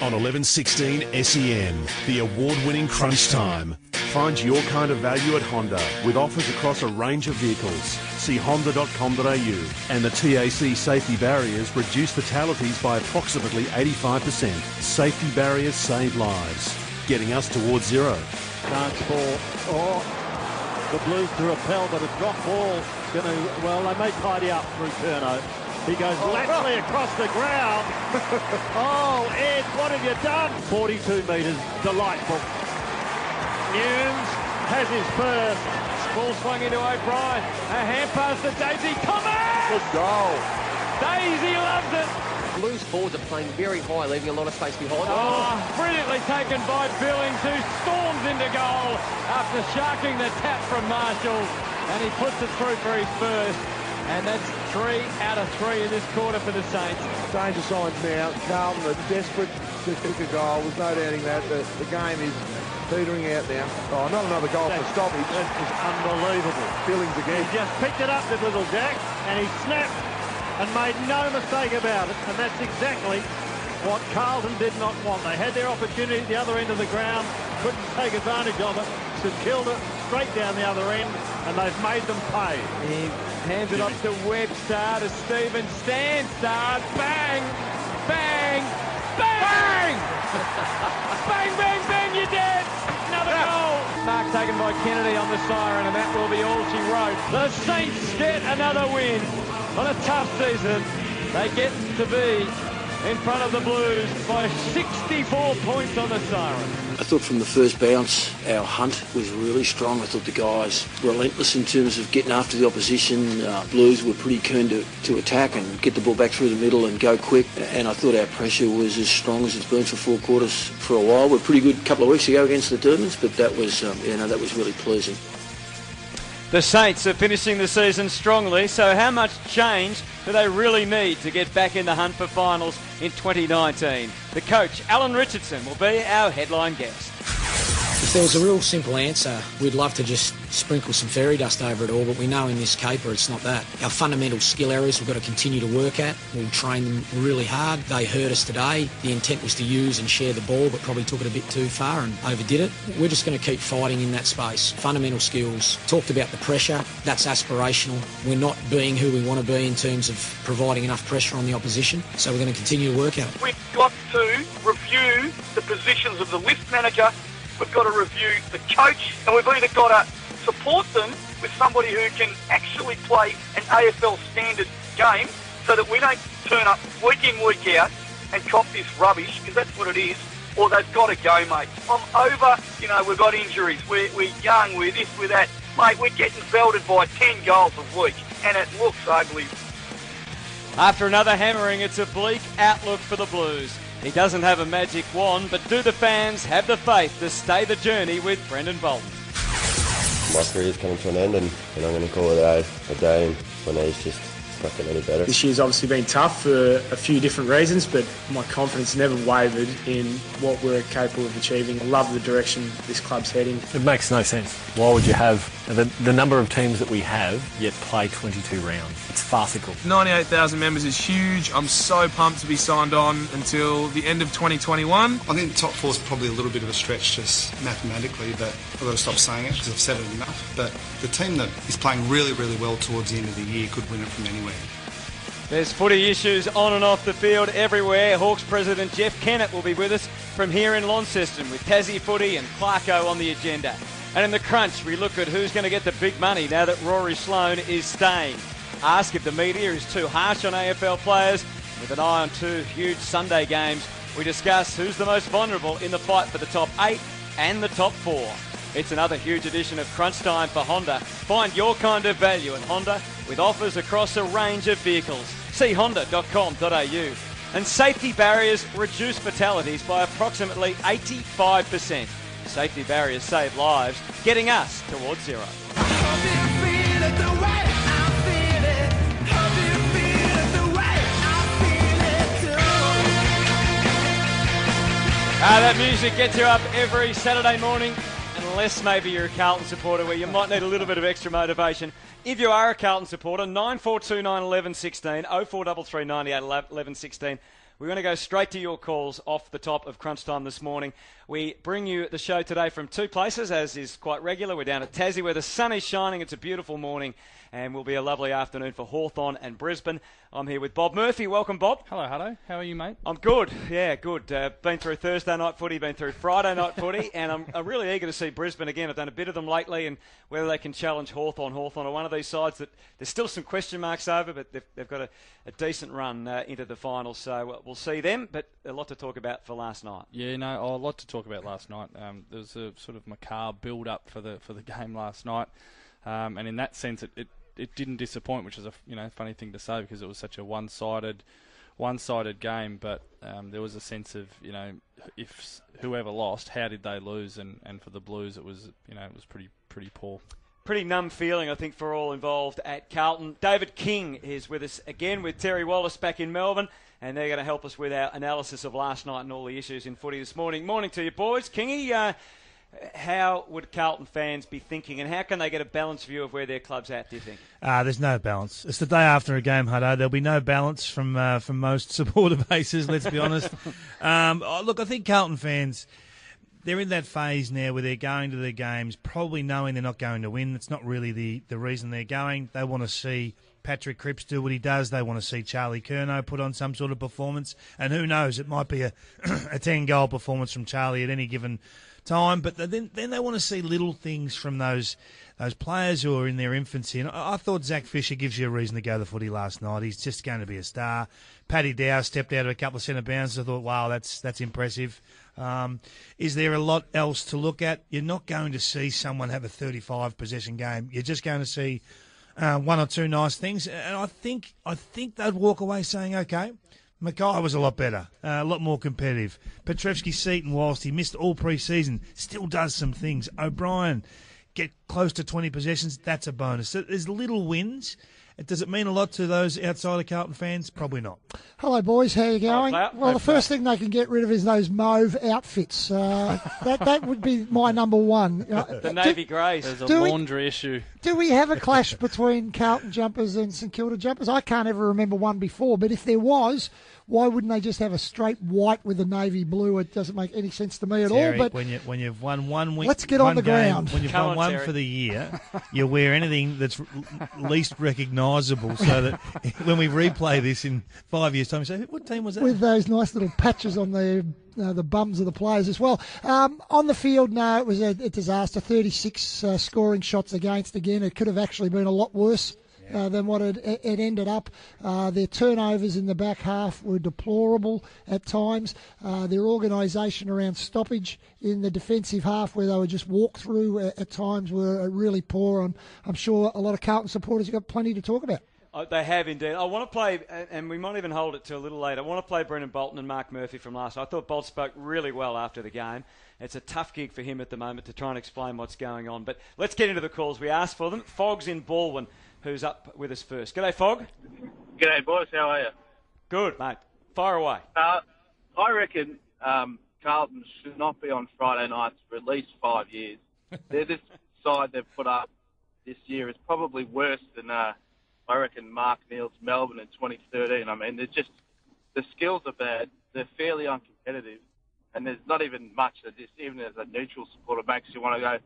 on 1116 SEN, the award-winning Crunch Time. Find your kind of value at Honda with offers across a range of vehicles. See honda.com.au and the TAC safety barriers reduce fatalities by approximately 85%. Safety barriers save lives, getting us towards zero. Chance for, oh, the Blues to repel, but a drop ball to, well, they may tidy up through Turno. He goes oh, laterally across the ground. oh, Ed, what have you done? 42 metres, delightful. Newnes has his first. Ball swung into O'Brien. A hand pass to Daisy Thomas. Good goal. Daisy loves it. Blues forwards are playing very high, leaving a lot of space behind. Oh, brilliantly taken by Billings, who storms into goal after sharking the tap from Marshall. And he puts it through for his first. And that's three out of three in this quarter for the Saints. Danger signs now. Carlton are desperate to kick a goal. There's no doubting that. The, the game is petering out now. Oh, not another goal that, for stoppage. That is unbelievable. Billings again. He just picked it up, the little Jack, and he snapped and made no mistake about it. And that's exactly what Carlton did not want. They had their opportunity at the other end of the ground, couldn't take advantage of it. St Kilda straight down the other end, and they've made them pay. He hands it off to Webster, to Stephen Stansstad. Bang! Bang! Bang! bang, bang, bang, you're dead! Another goal! Mark taken by Kennedy on the siren, and that will be all she wrote. The Saints get another win on a tough season. They get to be in front of the Blues by 64 points on the siren. I thought from the first bounce, our hunt was really strong. I thought the guys relentless in terms of getting after the opposition. Uh, Blues were pretty keen to, to attack and get the ball back through the middle and go quick. And I thought our pressure was as strong as it's been for four quarters for a while. We're pretty good a couple of weeks ago against the Demons, but that was, um, you know, that was really pleasing. The Saints are finishing the season strongly, so how much change do they really need to get back in the hunt for finals in 2019? The coach, Alan Richardson, will be our headline guest. If there was a real simple answer, we'd love to just sprinkle some fairy dust over it all, but we know in this caper it's not that. Our fundamental skill areas we've got to continue to work at. We'll train them really hard. They hurt us today. The intent was to use and share the ball, but probably took it a bit too far and overdid it. We're just going to keep fighting in that space. Fundamental skills. Talked about the pressure. That's aspirational. We're not being who we want to be in terms of providing enough pressure on the opposition, so we're going to continue to work at it. We've got to review the positions of the list manager We've got to review the coach, and we've either got to support them with somebody who can actually play an AFL standard game so that we don't turn up week in, week out and cop this rubbish, because that's what it is, or they've got to go, mate. I'm over, you know, we've got injuries, we're, we're young, we're this, we're that. Mate, we're getting belted by 10 goals a week, and it looks ugly. After another hammering, it's a bleak outlook for the Blues. He doesn't have a magic wand, but do the fans have the faith to stay the journey with Brendan Bolton? My career is coming to an end, and, and I'm going to call it a, a day. My knee's just not getting any better. This year's obviously been tough for a few different reasons, but my confidence never wavered in what we're capable of achieving. I love the direction this club's heading. It makes no sense. Why would you have the, the number of teams that we have yet play 22 rounds? It's farcical. 98,000 members is huge. I'm so pumped to be signed on until the end of 2021. I think top four is probably a little bit of a stretch just mathematically, but I've got to stop saying it because I've said it enough. But the team that is playing really, really well towards the end of the year could win it from anywhere. There's footy issues on and off the field everywhere. Hawks president Jeff Kennett will be with us from here in Launceston with Tassie footy and Clarko on the agenda. And in the crunch, we look at who's going to get the big money now that Rory Sloane is staying. Ask if the media is too harsh on AFL players. With an eye on two huge Sunday games, we discuss who's the most vulnerable in the fight for the top eight and the top four. It's another huge edition of Crunch Time for Honda. Find your kind of value in Honda with offers across a range of vehicles. See honda.com.au. And safety barriers reduce fatalities by approximately 85%. Safety barriers save lives, getting us towards zero. Ah, that music gets you up every Saturday morning unless maybe you're a Carlton supporter where you might need a little bit of extra motivation. If you are a Carlton supporter, 9429 11 16, 0433 98 11 16. We're going to go straight to your calls off the top of crunch time this morning. We bring you the show today from two places, as is quite regular. We're down at Tassie where the sun is shining. It's a beautiful morning and will be a lovely afternoon for Hawthorn and Brisbane. I'm here with Bob Murphy. Welcome, Bob. Hello, hello. How are you, mate? I'm good. Yeah, good. Uh, been through Thursday night footy, been through Friday night footy, and I'm, I'm, really eager to see Brisbane again. I've done a bit of them lately, and whether they can challenge Hawthorn. Hawthorn are one of these sides that there's still some question marks over, but they've, they've got a, a, decent run uh, into the final, so uh, we'll see them. But a lot to talk about for last night. Yeah, no, oh, a lot to talk about last night. Um, there was a sort of macabre build-up for the for the game last night, um, and in that sense, it, it it didn't disappoint, which is a you know funny thing to say because it was such a one-sided one-sided game. But um, there was a sense of you know if whoever lost, how did they lose? And, and for the Blues, it was you know it was pretty pretty poor. Pretty numb feeling, I think, for all involved at Carlton. David King is with us again with Terry Wallace back in Melbourne, and they're going to help us with our analysis of last night and all the issues in footy this morning. Morning to you, boys. Kingy, uh, how would Carlton fans be thinking, and how can they get a balanced view of where their club's at? Do you think? Uh, there's no balance. It's the day after a game, Hutto. There'll be no balance from uh, from most supporter bases. Let's be honest. Um, oh, look, I think Carlton fans. They're in that phase now where they're going to their games, probably knowing they're not going to win. That's not really the, the reason they're going. They want to see Patrick Cripps do what he does. They want to see Charlie Curnow put on some sort of performance. And who knows, it might be a, a 10 goal performance from Charlie at any given time. But then, then they want to see little things from those those players who are in their infancy. And I, I thought Zac Fisher gives you a reason to go the footy last night. He's just going to be a star. Paddy Dow stepped out of a couple of centre bounds. I thought, wow, that's that's impressive. Um, is there a lot else to look at? You're not going to see someone have a 35 possession game. You're just going to see uh, one or two nice things, and I think I think they'd walk away saying, okay, Mackay was a lot better, uh, a lot more competitive. Petrevski-Seton, whilst he missed all pre-season, still does some things. O'Brien get close to 20 possessions, that's a bonus. So there's little wins. Does it mean a lot to those outside of Carlton fans? Probably not. Hello, boys. How are you going? Oh, well, the first thing they can get rid of is those mauve outfits. Uh, that that would be my number one. Uh, the navy greys. There's a do we- laundry issue. Do we have a clash between Carlton jumpers and St Kilda jumpers? I can't ever remember one before, but if there was, why wouldn't they just have a straight white with a navy blue? It doesn't make any sense to me at Terry, all. But when you when you've won one week, Let's get on the game, ground. When you've Come won on, one Terry. for the year, you wear anything that's least recognisable, so that when we replay this in five years' time, you say, "What team was that?" with those nice little patches on the uh, the bums of the players as well. Um, on the field, no, it was a, a disaster. 36 uh, scoring shots against again. It could have actually been a lot worse. Uh, than what it, it ended up. Uh, their turnovers in the back half were deplorable at times. Uh, their organisation around stoppage in the defensive half, where they would just walk through at, at times, were uh, really poor. I'm, I'm sure a lot of Carlton supporters have got plenty to talk about. Oh, they have indeed. I want to play, and we might even hold it to a little later. I want to play Brendan Bolton and Mark Murphy from last night. I thought Bolt spoke really well after the game. It's a tough gig for him at the moment to try and explain what's going on. But let's get into the calls. We asked for them. Fogs in Baldwin, who's up with us first. G'day, Fog. G'day, boys. How are you? Good, mate. Fire away. Uh, I reckon um, Carlton should not be on Friday nights for at least five years. They're this side they've put up this year is probably worse than uh, I reckon Mark Neeld's Melbourne in 2013. I mean, they're just the skills are bad. They're fairly uncompetitive, and there's not even much that just even as a neutral supporter makes you want to go.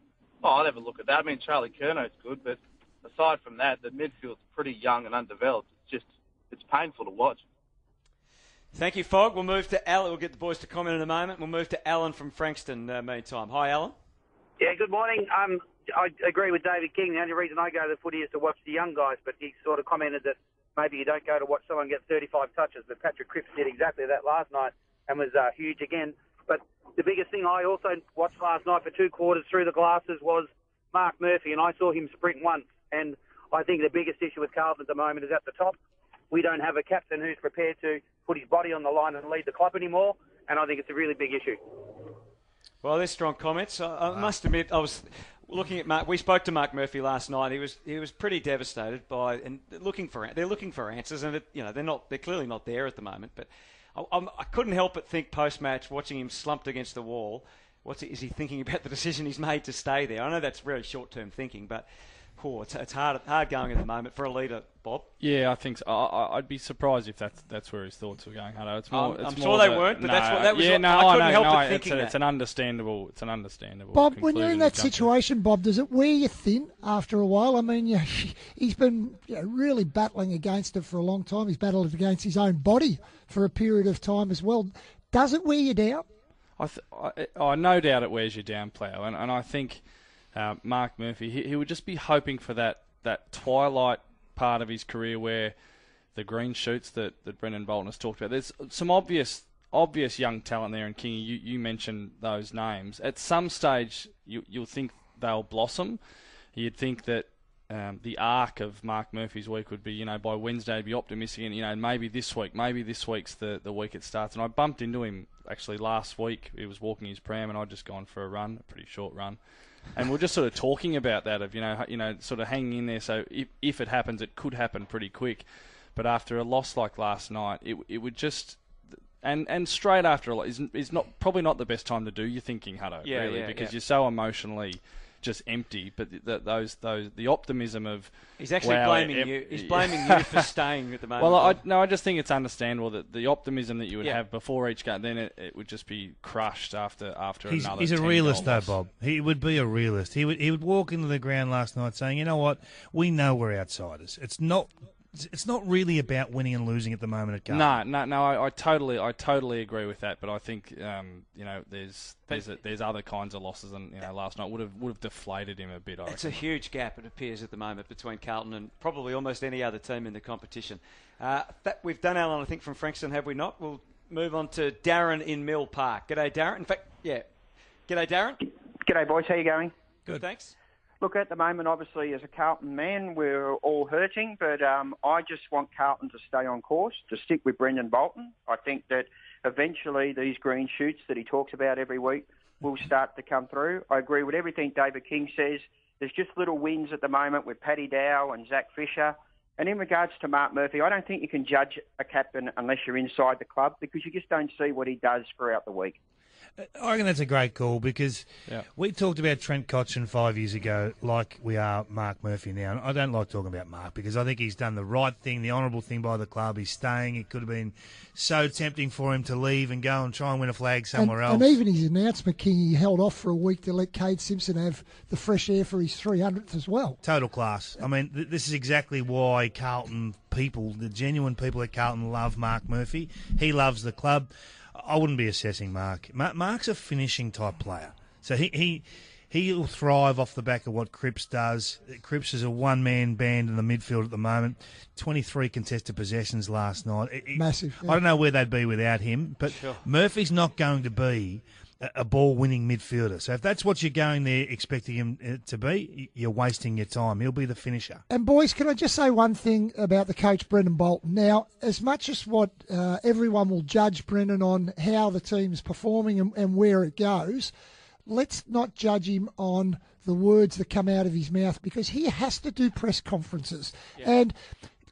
Oh, I'll have a look at that. I mean, Charlie Curnow's good, but aside from that, the midfield's pretty young and undeveloped. It's just it's painful to watch. Thank you, Fog. We'll move to Alan. We'll get the boys to comment in a moment. We'll move to Alan from Frankston. Uh, meantime, hi, Alan. Yeah, good morning. Um, I agree with David King. The only reason I go to the footy is to watch the young guys, but he sort of commented that maybe you don't go to watch someone get 35 touches, but Patrick Cripps did exactly that last night and was uh, huge again. But the biggest thing I also watched last night for two quarters through the glasses was Mark Murphy, and I saw him sprint once. And I think the biggest issue with Carlton at the moment is at the top. We don't have a captain who's prepared to put his body on the line and lead the club anymore, and I think it's a really big issue. Well, there's strong comments. I, I ah. must admit, I was looking at Mark. We spoke to Mark Murphy last night. He was he was pretty devastated by and looking for they're looking for answers, and it, you know they're not they're clearly not there at the moment. But I, I'm, I couldn't help but think post match, watching him slumped against the wall. What's he, is he thinking about the decision he's made to stay there? I know that's very short term thinking, but core. It's, it's hard hard going at the moment for a leader, Bob. Yeah, I think so. I, I- I'd be surprised if that's that's where his thoughts were going, Hutto. It's more. I'm- it's I'm more sure they the- weren't, but no, that's what- that was yeah, what- no, I couldn't know, help no, but it's, thinking a- that. it's an understandable. It's an understandable. Bob, when you're in that to jump to. situation, Bob, does it wear you thin after a while? I mean, you, he's been you know, really battling against it for a long time. He's battled against his own body for a period of time as well. Does it wear you down? I, th- I, I no doubt it wears you down, Plough, and, and I think uh, Mark Murphy he, he would just be hoping for that that twilight part of his career where the green shoots that, that Brendan Bolton has talked about. There's some obvious obvious young talent there, and Kingy, you, you mentioned those names. At some stage, you, you'll think they'll blossom. You'd think that um, the arc of Mark Murphy's week would be, you know, by Wednesday, be optimistic, and you know, maybe this week, maybe this week's the, the week it starts. And I bumped into him actually last week. He was walking his pram, and I'd just gone for a run, a pretty short run, and we're just sort of talking about that of, you know, you know, sort of hanging in there. So if if it happens, it could happen pretty quick. But after a loss like last night, it it would just. And and straight after a lot is is not probably not the best time to do your thinking, Hutto. Yeah, really, yeah, because yeah. you're so emotionally just empty. But th th those those the optimism of He's actually wow, blaming ev- you. He's blaming you for staying at the moment. Well, I, no, I just think it's understandable that the optimism that you would Yeah. have before each game, then it, it would just be crushed after after He's, another. he's a realist, goal though. Bob. He would be a realist. He would he would walk into the ground last night saying, "You know what? We know we're outsiders. It's not it's not really about winning and losing at the moment at Carlton." No, no, no. I, I totally, I totally agree with that. But I think, um, you know, there's there's a, there's other kinds of losses, and you know, last night would have would have deflated him a bit. I It's a huge gap, it appears, at the moment between Carlton and probably almost any other team in the competition. Uh, that we've done, Alan, I think, from Frankston, have we not? We'll move on to Darren in Mill Park. G'day, Darren. In fact, yeah. G'day, Darren. G'day, boys. How you going? Good. Thanks. Look, at the moment, obviously, as a Carlton man, we're all hurting, but um, I just want Carlton to stay on course, to stick with Brendan Bolton. I think that eventually these green shoots that he talks about every week will start to come through. I agree with everything David King says. There's just little wins at the moment with Paddy Dow and Zac Fisher. And in regards to Mark Murphy, I don't think you can judge a captain unless you're inside the club because you just don't see what he does throughout the week. I reckon that's a great call because we talked about Trent Cotchin five years ago like we are Mark Murphy now. And I don't like talking about Mark because I think he's done the right thing, the honourable thing by the club. He's staying. It could have been so tempting for him to leave and go and try and win a flag somewhere and, else. And even his announcement, King, he held off for a week to let Kade Simpson have the fresh air for his 300th as well. Total class. I mean, th- this is exactly why Carlton people, the genuine people at Carlton, love Mark Murphy. He loves the club. I wouldn't be assessing Mark. Mark's a finishing type player, so he he he'll thrive off the back of what Cripps does. Cripps is a one man band in the midfield at the moment. Twenty three contested possessions last night. It- it- Massive, yeah. I don't know where they'd be without him, but Sure. Murphy's not going to be a- a ball winning midfielder. So if that's what you're going there expecting him uh, to be, you're wasting your time. He'll be the finisher. And boys, can I just say one thing about the coach Brendan Bolton? Now, as much as what uh, everyone will judge Brendan on how the team's performing and, and where it goes, let's not judge him on the words that come out of his mouth because he has to do press conferences. And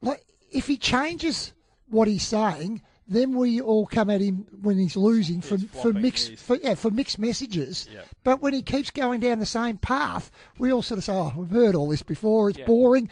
like, if he changes what he's saying, then we all come at him when he's losing for, for mixed for, yeah for mixed messages. Yeah. But when he keeps going down the same path, we all sort of say, "Oh, we've heard all this before. It's Yeah. boring."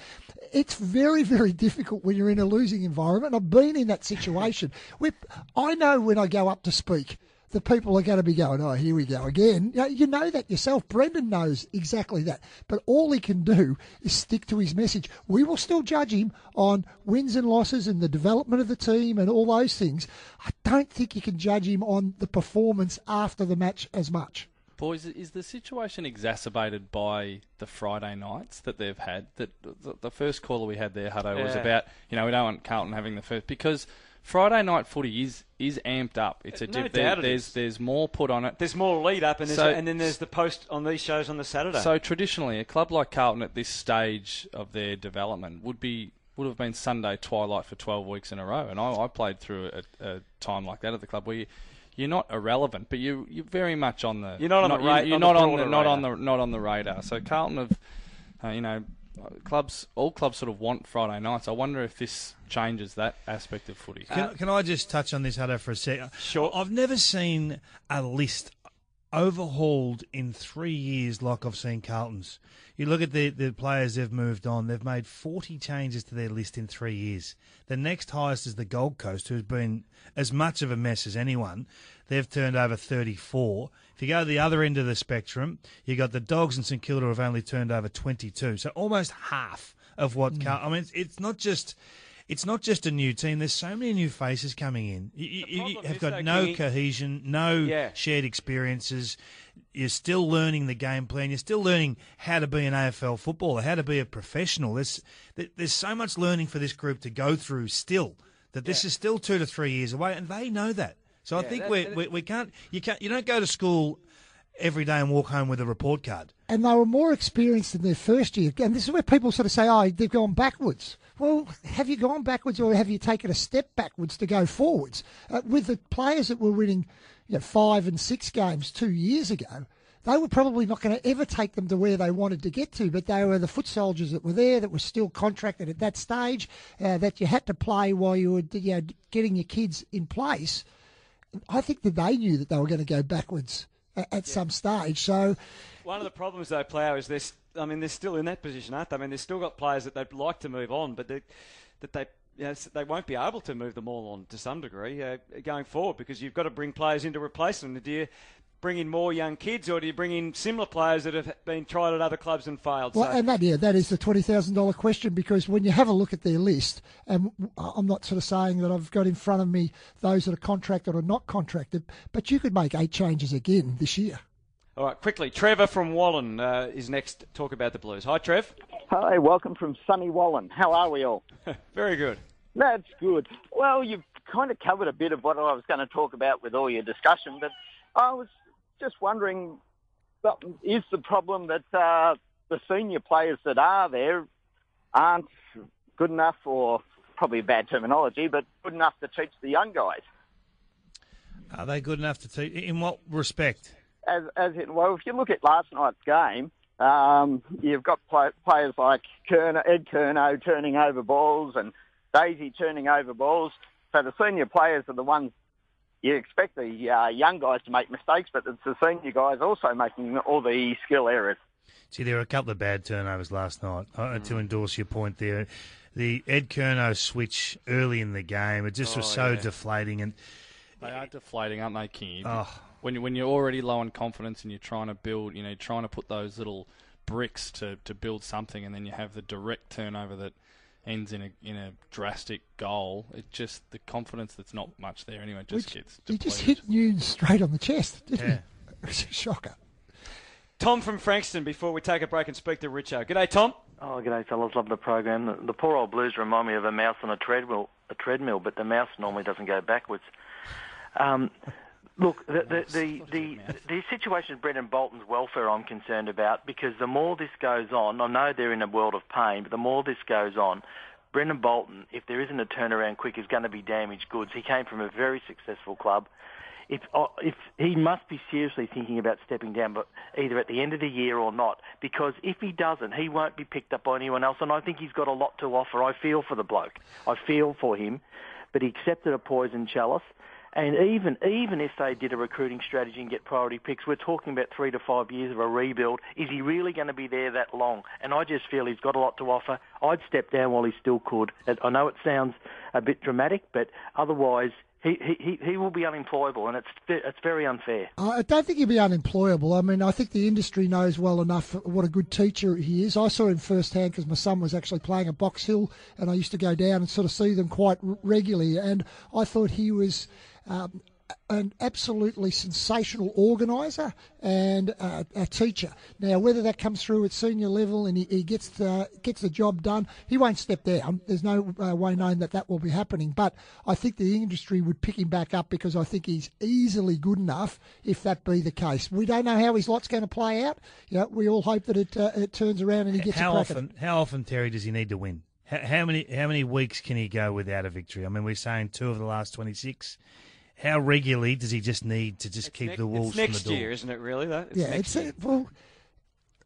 It's very, very difficult when you're in a losing environment. I've been in that situation. I know when I go up to speak, the people are going to be going, "Oh, here we go again." You know, you know that yourself. Brendan knows exactly that. But all he can do is stick to his message. We will still judge him on wins and losses and the development of the team and all those things. I don't think you can judge him on the performance after the match as much. Boys, is the situation exacerbated by the Friday nights that they've had? That the, the first caller we had there, Hutto, was about you know we don't want Carlton having the first because Friday night footy is is amped up. It's a No doubt it there's there's more put on it. There's more lead up, and, there's, So- and then there's the post on these shows on the Saturday. So traditionally, a club like Carlton at this stage of their development would be would have been Sunday twilight for 12 weeks in a row, and I, I played through a, a time like that at the club where you, you're not irrelevant, but you you're very much on the You're not on the ra- you're on the not on the not on radar. the not on the radar. So Carlton have uh, you know clubs all clubs sort of want Friday nights. I wonder if this changes that aspect of footy. Can, uh, can I just touch on this, Hutto, for a second? Sure. I've never seen a list overhauled in three years like I've seen Carlton's. You look at the, the players they've moved on, they've made 40 changes to their list in three years. The next highest is the Gold Coast, who's been as much of a mess as anyone. They've turned over 34. If you go to the other end of the spectrum, you got the Dogs and St Kilda have only turned over 22. So almost half of what Mm. I mean, it's, it's not just. It's not just a new team. There's so many new faces coming in. You, you- you have got though, no cohesion, no Yeah. shared experiences. You're still learning the game plan. You're still learning how to be an AFL footballer, how to be a professional. There's there's so much learning for this group to go through still. That this is still two to three years away, and they know that. So I think that- we, we we can't you can't you don't go to school every day and walk home with a report card. and they were more experienced in their first year. And this is where people sort of say, "Oh, they've gone backwards." Well, have you gone backwards, or have you taken a step backwards to go forwards? Uh, with the players that were winning, you know, five and six games two years ago, they were probably not going to ever take them to where they wanted to get to. But they were the foot soldiers that were there, that were still contracted at that stage, uh, that you had to play while you were, you know, getting your kids in place. I think that they knew that they were going to go backwards at, at some stage. So. One of the problems, though, Plough, is this. I mean, they're still in that position, aren't they? I mean, they've still got players that they'd like to move on, but they, that they. You know, they won't be able to move them all on to some degree uh, going forward because you've got to bring players in to replace them. Do you bring in more young kids or do you bring in similar players that have been tried at other clubs and failed? Well, so, and that yeah, that is the twenty thousand dollar question because when you have a look at their list, and I'm not sort of saying that I've got in front of me those that are contracted or not contracted, but you could make eight changes again this year. all right, quickly, Trevor from Wallan uh, is next. to Talk about the Blues. Hi, Trev. Hi, welcome from sunny Wallan. How are we all? Very good. That's good. Well, you've kind of covered a bit of what I was going to talk about with all your discussion, but I was just wondering, is the problem that uh, the senior players that are there aren't good enough, or probably a bad terminology, but good enough to teach the young guys? Are they good enough to teach? In what respect? as as in, well, if you look at last night's game, um, you've got play, players like Curnow, Ed Curnow turning over balls and Daisy turning over balls. So the senior players are the ones you expect the uh, young guys to make mistakes, but it's the senior guys also making all the skill errors. See, there were a couple of bad turnovers last night. Uh, Mm. To endorse your point there, the Ed Curnow switch early in the game, it just was Oh, so yeah. deflating. And They are deflating, aren't they, King? Oh. When you when you're already low on confidence and you're trying to build, you know, trying to put those little bricks to, to build something, and then you have the direct turnover that ends in a in a drastic goal. It just the confidence that's not much there anyway just Which- gets he just hit Newnes straight on the chest, didn't Yeah. he? It's a shocker. Tom from Frankston. Before we take a break and speak to Richo. G'day, Tom. Oh, g'day, fellas. Love the program. The, the poor old blues remind me of a mouse on a treadmill. A treadmill, but the mouse normally doesn't go backwards. Um, look, the the the, the, the situation of Brendan Bolton's welfare, I'm concerned about because the more this goes on, I know they're in a world of pain, but the more this goes on, Brendan Bolton, if there isn't a turnaround quick, is going to be damaged goods. He came from a very successful club. If, uh, if he must be seriously thinking about stepping down, but either at the end of the year or not, because if he doesn't, he won't be picked up by anyone else. And I think he's got a lot to offer. I feel for the bloke. I feel for him, but he accepted a poison chalice. And even even if they did a recruiting strategy and get priority picks, we're talking about three to five years of a rebuild. Is he really going to be there that long? And I just feel he's got a lot to offer. I'd step down while he still could. I know it sounds a bit dramatic, but otherwise he he, he- will be unemployable, and it's it's very unfair. I don't think he'd be unemployable. I mean, I think the industry knows well enough what a good teacher he is. I saw him firsthand because my son was actually playing at Box Hill, and I used to go down and sort of see them quite regularly. And I thought he was um, an absolutely sensational organiser and uh, a teacher. Now, whether that comes through at senior level and he, he gets the, gets the job done, he won't step down. There's no uh, way known that that will be happening. But I think the industry would pick him back up because I think he's easily good enough if that be the case. We don't know how his lot's going to play out. You know, we all hope that it uh, it turns around and he gets how a crack often? How often, Terry, does he need to win? How, how many? How many weeks can he go without a victory? I mean, we're saying two of the last twenty-six. How regularly does he just need to just keep the wolves from the door? year, isn't it? Really, though. It's yeah, next it's year. uh, well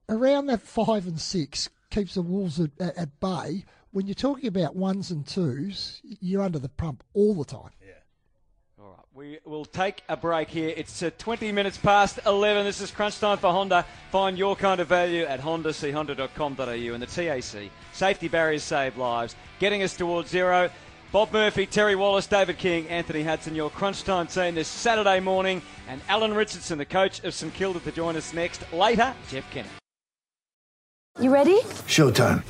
around that five and six keeps the Wolves at, at, at bay. When you're talking about ones and twos, you're under the pump all the time. Yeah. All right. We will take a break here. It's uh, 20 minutes past 11. This is crunch time for Honda. Find your kind of value at Honda, see honda.com.au and the TAC. Safety barriers save lives. Getting us towards zero. Bob Murphy, Terry Wallace, David King, Anthony Hudson, your crunch time team this Saturday morning. And Alan Richardson, the coach of St Kilda, to join us next. Later, Jeff Kennett. You ready? Showtime.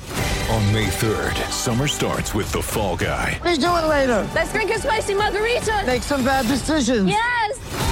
On May 3rd, summer starts with The Fall Guy. Let's do it later. Let's drink a spicy margarita. Make some bad decisions. Yes.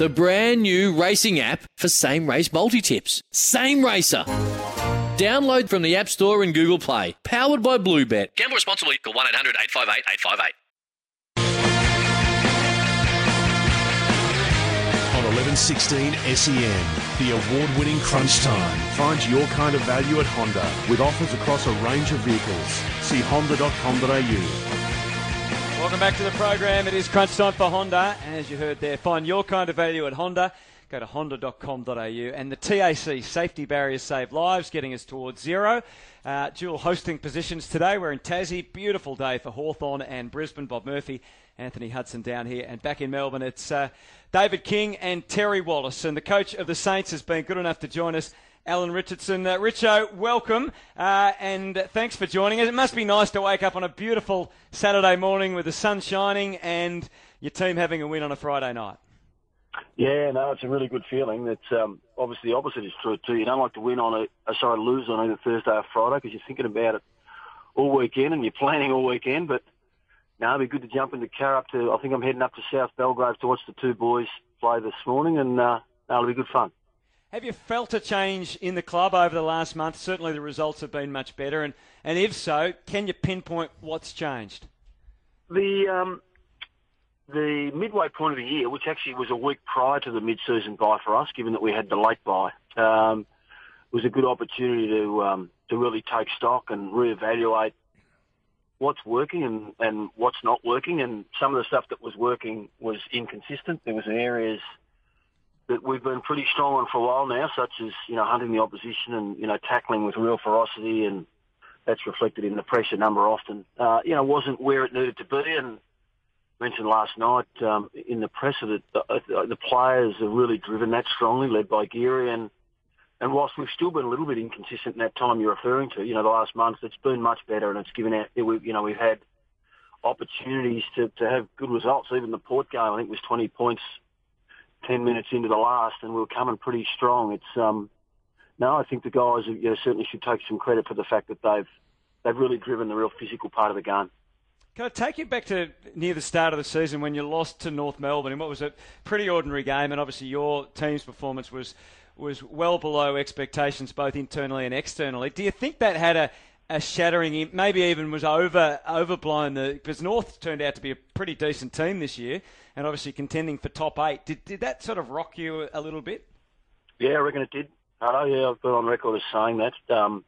the brand new racing app for same race multi tips. Same Racer. Download from the App Store and Google Play. Powered by Bluebet. Gamble responsibly. Call 1 800 858 858. On 1116 SEN, E the award-winning Crunch Time. Find your kind of value at Honda with offers across a range of vehicles. See honda.com.au. Welcome back to the program. It is crunch time for Honda. And as you heard there, find your kind of value at Honda. Go to honda.com.au. And the TAC, safety barriers save lives, getting us towards zero. Uh, dual hosting positions today. We're in Tassie. Beautiful day for Hawthorn and Brisbane. Bob Murphy, Anthony Hudson down here. And back in Melbourne, it's uh, David King and Terry Wallace. And the coach of the Saints has been good enough to join us. Alan Richardson. Uh, Richo, welcome uh, and thanks for joining us. It must be nice to wake up on a beautiful Saturday morning with the sun shining and your team having a win on a Friday night. Yeah, no, it's a really good feeling. It's um, obviously the opposite is true too. You don't like to win on a, uh, sorry, lose on either Thursday or Friday because you're thinking about it all weekend and you're planning all weekend. But now it'd be good to jump in the car up to. I think I'm heading up to South Belgrave to watch the two boys play this morning, and uh, that'll be good fun. Have you felt a change in the club over the last month? Certainly the results have been much better, and, and if so, can you pinpoint what's changed? The um, the midway point of the year, which actually was a week prior to the mid-season bye for us, given that we had the late bye, um, was a good opportunity to um, to really take stock and reevaluate what's working and, and what's not working. And some of the stuff that was working was inconsistent. There was areas that we've been pretty strong on for a while now, such as you know hunting the opposition and you know tackling with real ferocity, and that's reflected in the pressure number often. Uh, you know, wasn't where it needed to be, and mentioned last night um, in the press that the, uh, the players are really driven that strongly, led by Geary. And, and whilst we've still been a little bit inconsistent in that time you're referring to, you know, the last month, it's been much better and it's given out, you know, we've had opportunities to, to have good results. Even the Port game, I think, was 20 points 10 minutes into the last and we were coming pretty strong. It's, um, no, I think the guys you know, certainly should take some credit for the fact that they've, they've really driven the real physical part of the game. Can I take you back to near the start of the season when you lost to North Melbourne in what was a pretty ordinary game, and obviously your team's performance was was well below expectations both internally and externally. Do you think that had a, a shattering, maybe even was over overblown? Because North turned out to be a pretty decent team this year, and obviously contending for top eight. Did did that sort of rock you a little bit? Yeah, I reckon it did. Hello, yeah, I've been on record as saying that, um,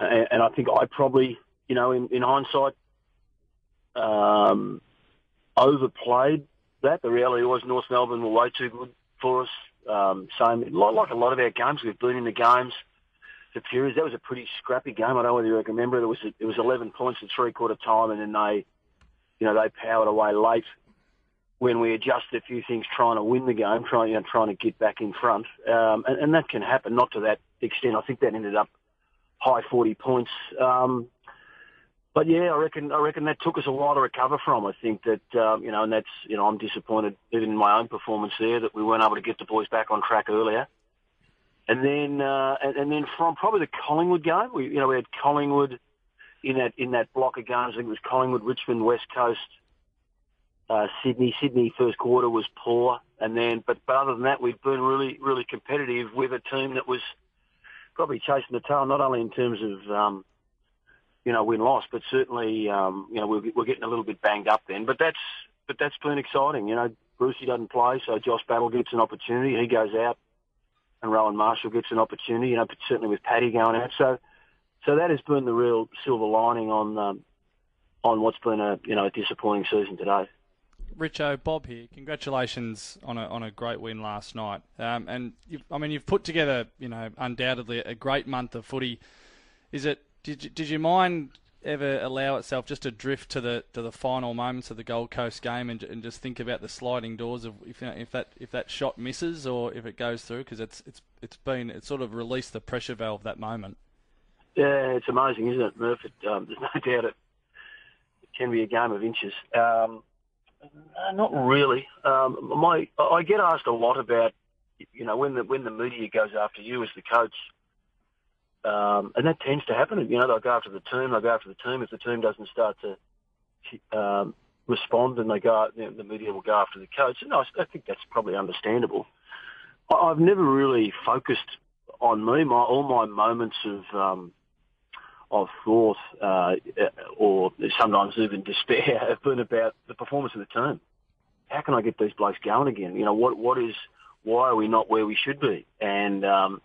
and, and I think I probably, you know, in, in hindsight, um, overplayed that. The reality was North Melbourne were way too good for us. Um, same, like a lot of our games, we've been in the games for periods. That was a pretty scrappy game. I don't know whether you remember. It was it was 11 points at three quarter time, and then they, you know, they powered away late when we adjusted a few things, trying to win the game, trying you know, trying to get back in front, um, and, and that can happen. Not to that extent. I think that ended up high 40 points. Um, but yeah, I reckon I reckon that took us a while to recover from. I think that um, you know, and that's you know, I'm disappointed even in my own performance there that we weren't able to get the boys back on track earlier. And then uh, and, and then from probably the Collingwood game, we you know we had Collingwood in that in that block of games. I think it was Collingwood, Richmond, West Coast, uh, Sydney. Sydney first quarter was poor, and then but, but other than that, we've been really really competitive with a team that was probably chasing the tail, not only in terms of um, you know, win loss, but certainly, um, you know, we're, we're getting a little bit banged up then. But that's but that's been exciting. You know, Brucey doesn't play, so Josh Battle gets an opportunity. He goes out. And Rowan Marshall gets an opportunity. You know, certainly with Paddy going out. So, so that has been the real silver lining on um, on what's been a you know a disappointing season today. Richo, Bob here. Congratulations on a on a great win last night. Um, and I mean, you've put together, you know, undoubtedly a great month of footy. Is it? Did you, did you mind ever allow itself just to drift to the to the final moments of the Gold Coast game and, and just think about the sliding doors of if you know, if that if that shot misses or if it goes through because it's it's it's been it's sort of released the pressure valve that moment. Yeah, it's amazing, isn't it, Murph? It, um, there's no doubt it, it can be a game of inches. Um, uh, not really. Um, my I get asked a lot about you know when the when the media goes after you as the coach. Um, and that tends to happen. You know, they'll go after the team. They'll go after the team. If the team doesn't start to um, respond, and they go, you know, the media will go after the coach. And I, I think that's probably understandable. I, I've never really focused on me. My all my moments of um, of thought, uh, or sometimes even despair, have been about the performance of the team. How can I get these blokes going again? You know, what what is why are we not where we should be? And um,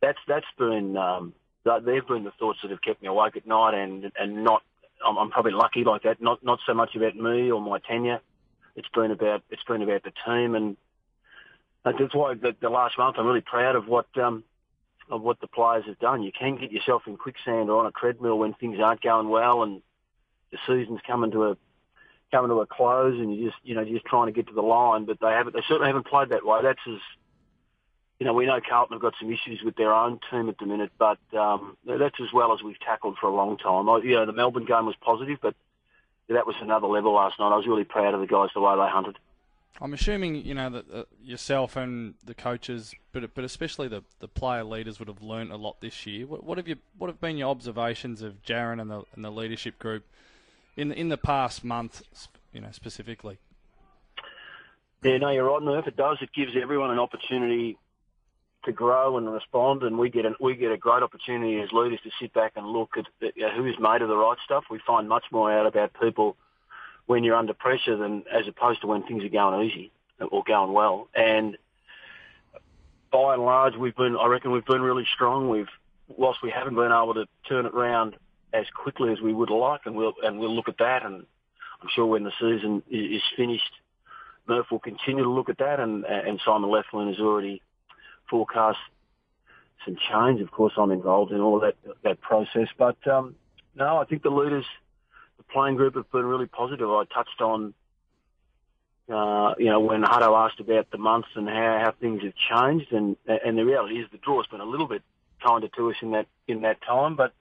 that's that's been um, they've been the thoughts that have kept me awake at night, and and not I'm, I'm probably lucky like that. Not not so much about me or my tenure. It's been about it's been about the team, and that's why the, the last month I'm really proud of what um, of what the players have done. You can get yourself in quicksand or on a treadmill when things aren't going well, and the season's coming to a coming to a close, and you just you know you're just trying to get to the line. But they haven't. They certainly haven't played that way. That's as you know, we know Carlton have got some issues with their own team at the minute, but um, that's as well as we've tackled for a long time. I, you know, the Melbourne game was positive, but that was another level last night. I was really proud of the guys the way they hunted. I'm assuming you know that uh, yourself and the coaches, but but especially the, the player leaders would have learnt a lot this year. What, what have you what have been your observations of Jarryn and the and the leadership group in in the past month, you know specifically? Yeah, no, you're right, Murph. It does. It gives everyone an opportunity to grow and respond, and we get a, we get a great opportunity as leaders to sit back and look at you uh, know, who's made of the right stuff. We find much more out about people when you're under pressure than as opposed to when things are going easy or going well. And by and large, we've been I reckon we've been really strong. We've whilst we haven't been able to turn it around as quickly as we would like, and we'll and we'll look at that. And I'm sure when the season is finished, Murph will continue to look at that, and and Simon Lethlean has already forecast some change. Of course, I'm involved in all of that that process. But um, no, I think the leaders, the playing group, have been really positive. I touched on, uh, you know, when Hutto asked about the months and how, how things have changed, and and the reality is the draw's been a little bit kinder to us in that in that time, but.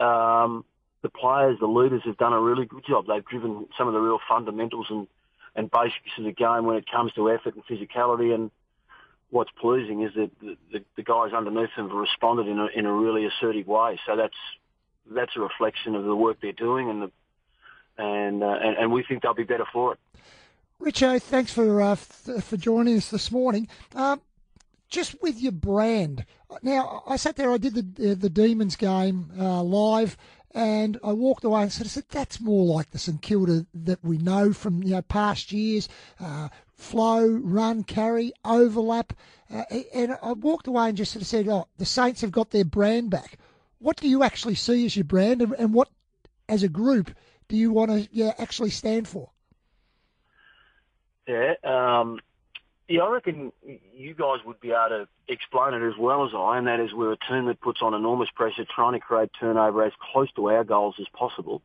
Um, the players, the leaders have done a really good job. They've driven some of the real fundamentals and, and basics of the game when it comes to effort and physicality and, what's pleasing is that the, the, the guys underneath them have responded in a, in a really assertive way. So that's that's a reflection of the work they're doing, and the, and, uh, and and we think they'll be better for it. Richo, thanks for uh, for joining us this morning. Um, just with your brand, now I sat there, I did the the Demons game uh, live, and I walked away and said, "That's more like the St Kilda that we know from you know past years. Uh, flow, run, carry, overlap. Uh, and I walked away and just sort of said, oh, the Saints have got their brand back. What do you actually see as your brand, and, and what, as a group, do you want to yeah, actually stand for? Yeah, um, yeah, I reckon you guys would be able to explain it as well as I, and that is we're a team that puts on enormous pressure trying to create turnover as close to our goals as possible.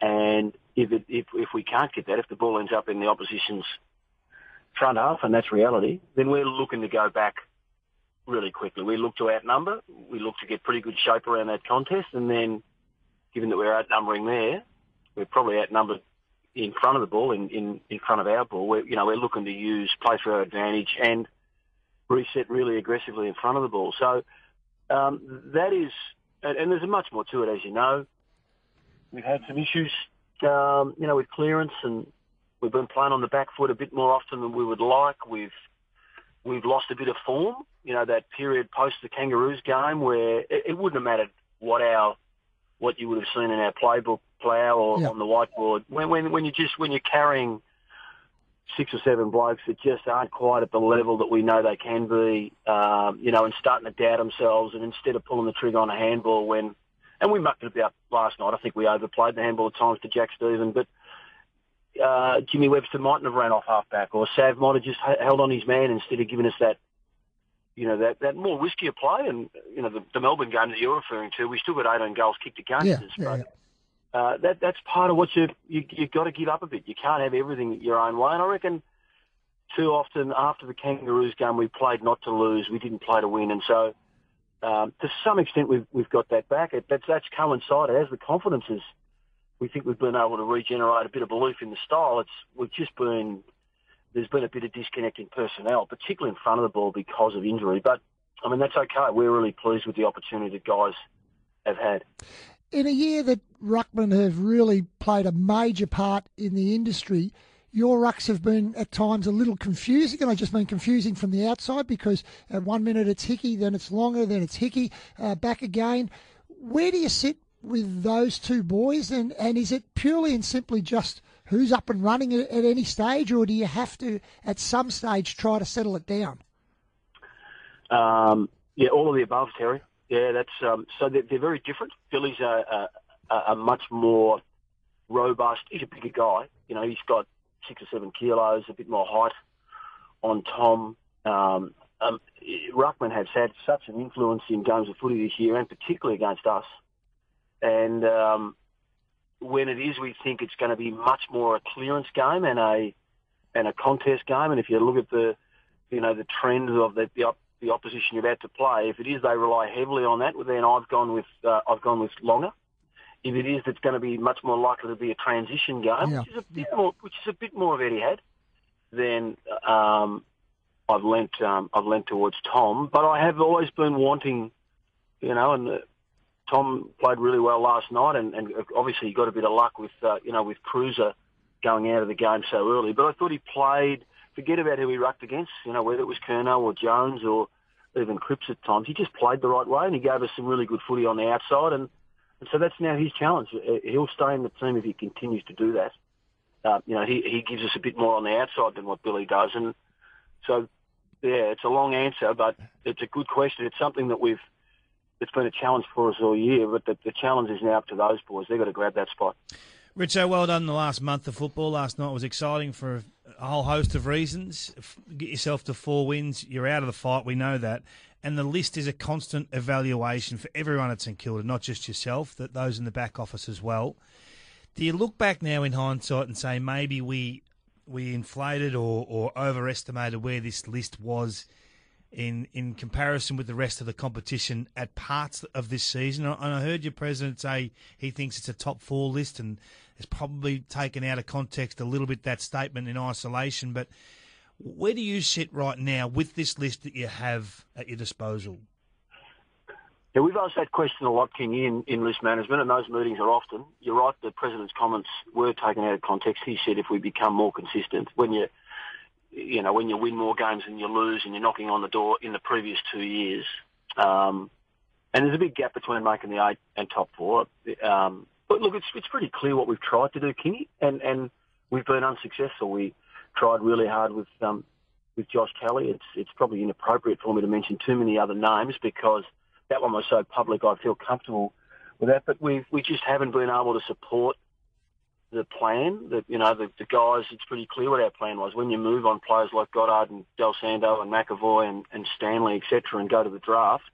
And if it, if if we can't get that, if the ball ends up in the opposition's front half, and that's reality, then we're looking to go back really quickly. We look to outnumber. We look to get pretty good shape around that contest, and then, given that we're outnumbering there, we're probably outnumbered in front of the ball, in, in, in front of our ball. We're, you know, we're looking to use play for our advantage and reset really aggressively in front of the ball. So um, that is, and, and there's much more to it, as you know. We've had some issues, um, you know, with clearance and We've been playing on the back foot a bit more often than we would like. We've we've lost a bit of form. You know that period post the Kangaroos game where it, it wouldn't have mattered what our what you would have seen in our playbook Plough or on the whiteboard. When when when you just when you're carrying six or seven blokes that just aren't quite at the level that we know they can be, um, you know, and starting to doubt themselves. And instead of pulling the trigger on a handball when, and we mucked it about last night. I think we overplayed the handball at times to Jack Steven, but uh, Jimmy Webster mightn't have ran off halfback, or Sav might have just held on his man instead of giving us that, you know, that, that more riskier play. And you know, the, the Melbourne game that you're referring to, we still got 18 goals kicked against Yeah, us. yeah, but uh, that that's part of what you you you got to give up a bit. You can't have everything your own way. And I reckon too often after the Kangaroos game, we played not to lose. We didn't play to win, and so. Um, to some extent, we've we've got that back. It, that's that's coincided as the confidence is we think we've been able to regenerate a bit of belief in the style. It's we've just been there's been a bit of disconnect in personnel, particularly in front of the ball because of injury. But I mean that's okay. We're really pleased with the opportunity that guys have had. In a year that ruckmen have really played a major part in the industry, your rucks have been at times a little confusing, and I just mean confusing from the outside because at one minute it's Hickey, then it's Longer, then it's Hickey, uh, back again. Where do you sit with those two boys, and, and is it purely and simply just who's up and running at, at any stage, or do you have to at some stage try to settle it down? Um, yeah, all of the above, Terry. Yeah, that's um, so they're, they're very different. Billy's a, a, a much more robust. He's a bigger guy. You know, he's got six or seven kilos, a bit more height on Tom. Um, um, Ruckman has had such an influence in games of footy this year, and particularly against us. And um, when it is, we think it's going to be much more a clearance game and a and a contest game. And if you look at the you know the trend of the the, op- the opposition you're about to play, if it is they rely heavily on that, well, then I've gone with uh, I've gone with longer. If it is, it's going to be much more likely to be a transition game, Yeah. which is a bit more which is a bit more of Eddie had. Then um, I've lent um, I've lent towards Tom, but I have always been wanting, you know, and uh, Tom played really well last night, and, and obviously he got a bit of luck with uh, you know with Cruiser going out of the game so early. But I thought he played. Forget about who he rucked against, you know, whether it was Curnow or Jones or even Cripps at times. He just played the right way, and he gave us some really good footy on the outside, and, and so that's now his challenge. He'll stay in the team if he continues to do that. Uh, you know, he he gives us a bit more on the outside than what Billy does, and so yeah, it's a long answer, but it's a good question. It's something that we've it's been a challenge for us all year, but the, the challenge is now up to those boys. They've got to grab that spot. Richo, well done the last month of football. Last night was exciting for a whole host of reasons. Get yourself to four wins, you're out of the fight, we know that. And the list is a constant evaluation for everyone at St Kilda, not just yourself, that those in the back office as well. Do you look back now in hindsight and say maybe we we inflated or, or overestimated where this list was in in comparison with the rest of the competition at parts of this season? And I heard your president say he thinks it's a top four list and it's probably taken out of context a little bit that statement in isolation. But where do you sit right now with this list that you have at your disposal? Yeah, we've asked that question a lot, King, in, in list management, and those meetings are often. You're right, the President's comments were taken out of context. He said if we become more consistent, when you, you know, when you win more games than you lose and you're knocking on the door in the previous two years, um, and there's a big gap between making the eight and top four. Um, but look, it's, it's pretty clear what we've tried to do, Kingy, and, and we've been unsuccessful. We tried really hard with, um, with Josh Kelly. It's, it's probably inappropriate for me to mention too many other names because that one was so public, I feel comfortable with that. But we we just haven't been able to support the plan. That you know, the, the guys, it's pretty clear what our plan was. When you move on players like Goddard and Dal Santo and McAvoy and, and Stanley, etc., and go to the draft,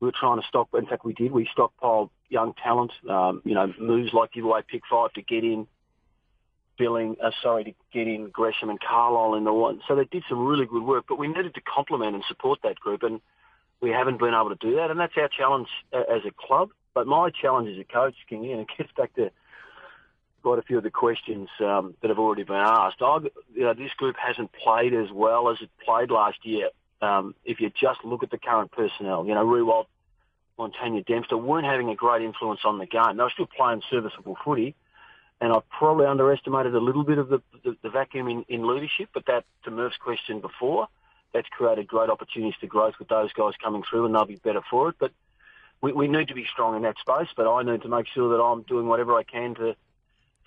we were trying to stock. In fact, we did. We stockpiled young talent. Um, you know, moves like give away pick five to get in. Billing, uh, sorry, to get in Gresham and Carlisle in the one. So they did some really good work, but we needed to complement and support that group. And we haven't been able to do that, and that's our challenge uh, as a club. But my challenge as a coach, King, and it gets back to quite a few of the questions um, that have already been asked. I, you know, this group hasn't played as well as it played last year. Um, if you just look at the current personnel, you know, Riewoldt, Montagna, Dempster weren't having a great influence on the game. They were still playing serviceable footy, and I probably underestimated a little bit of the, the, the vacuum in, in leadership. But that, to Murph's question before, that's created great opportunities to growth with those guys coming through, and they'll be better for it. But we, we need to be strong in that space. But I need to make sure that I'm doing whatever I can to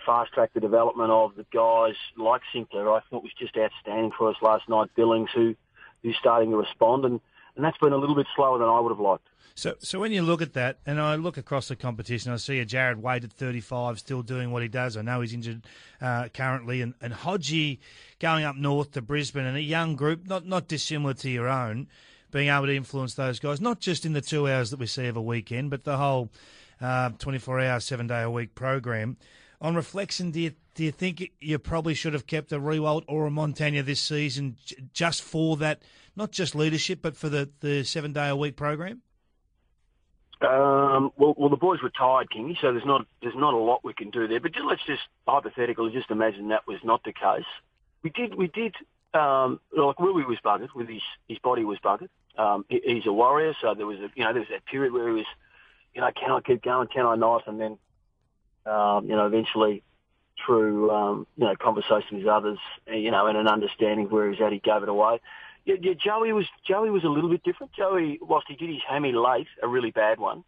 fast track the development of the guys like Sinclair. I thought was just outstanding for us last night. Billings, who who's starting to respond, and and that's been a little bit slower than I would have liked. So, so when you look at that, and I look across the competition, I see a Jarrad Waite at 35 still doing what he does. I know he's injured uh, currently, and, and Hodgie going up north to Brisbane, and a young group, not not dissimilar to your own, being able to influence those guys, not just in the two hours that we see of a weekend, but the whole uh, 24 hour, seven day a week program. On reflection, do you do you think you probably should have kept a Riewoldt or a Montagna this season just for that, not just leadership, but for the, the seven day a week program? Um, well, well, the boys were tired, Kingy, so there's not there's not a lot we can do there. But just, let's just hypothetically just imagine that was not the case. We did we did um, like Willie was buggered with his his body was buggered. Um, he, he's a warrior, so there was a you know there was that period where he was you know can I keep going, can I not, and then um, you know eventually through um, you know conversation with others, you know, and an understanding of where he's at, he gave it away. Yeah, yeah, Joey was Joey was a little bit different. Joey, whilst he did his hammy late, a really bad one,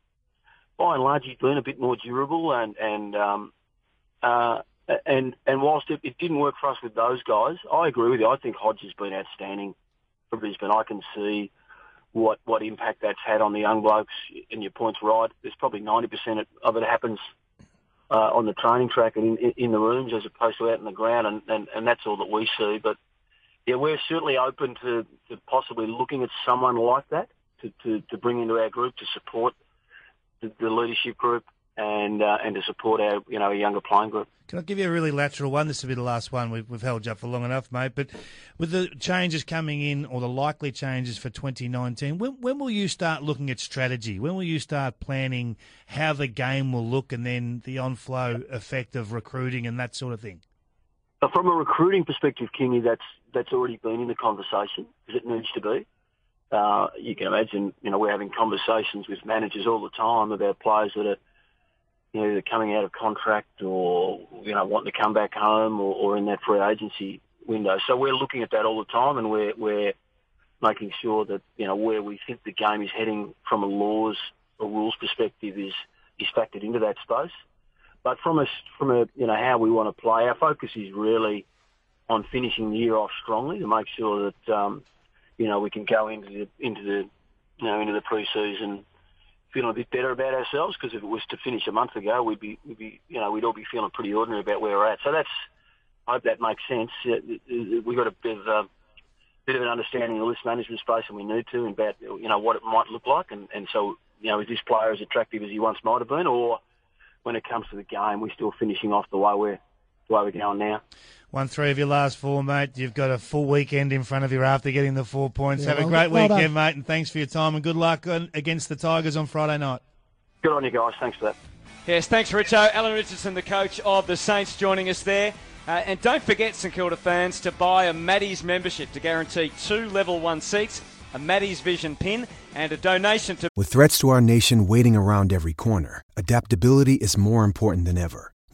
by and large he's been a bit more durable and and um, uh, and and whilst it, it didn't work for us with those guys, I agree with you. I think Hodge has been outstanding for Brisbane. I can see what what impact that's had on the young blokes. And your point's right. There's probably ninety percent of it happens uh, on the training track and in, in the rooms as opposed to out in the ground, and, and, and that's all that we see. But yeah, we're certainly open to, to possibly looking at someone like that to, to, to bring into our group to support the, the leadership group and uh, and to support our you know a younger playing group. Can I give you a really lateral one? This will be the last one. We've, we've held you up for long enough, mate. But with the changes coming in, or the likely changes for 2019, when, when will you start looking at strategy? When will you start planning how the game will look and then the on flow effect of recruiting and that sort of thing? But from a recruiting perspective, Kingy, that's that's already been in the conversation because it needs to be. Uh, you can imagine, you know, we're having conversations with managers all the time about players that are, you know, either coming out of contract or, you know, wanting to come back home or, or in that free agency window. So we're looking at that all the time and we're, we're making sure that, you know, where we think the game is heading from a laws or rules perspective is, is factored into that space. But from a, from a, you know, how we want to play, our focus is really on finishing the year off strongly to make sure that, um, you know, we can go into the, into the, you know, into the pre-season feeling a bit better about ourselves because if it was to finish a month ago, we'd be, we'd be, you know, we'd all be feeling pretty ordinary about where we're at. So that's, I hope that makes sense. Uh, uh, uh, we've got a bit of, a bit of an understanding of the list management space and we need to about, you know, what it might look like. And, and so, you know, is this player as attractive as he once might have been or when it comes to the game, we're still finishing off the way we're, the way we're going now. Won three of your last four, mate. You've got a full weekend in front of you after getting the four points. Yeah, Have a great well weekend, done. mate, and thanks for your time and good luck on, against the Tigers on Friday night. Good on you guys. Thanks for that. Yes, thanks, Richo. Alan Richardson, the coach of the Saints, joining us there. Uh, and don't forget, St Kilda fans, to buy a Maddie's membership to guarantee two level one seats, a Maddie's Vision pin, and a donation to. With threats to our nation waiting around every corner, adaptability is more important than ever.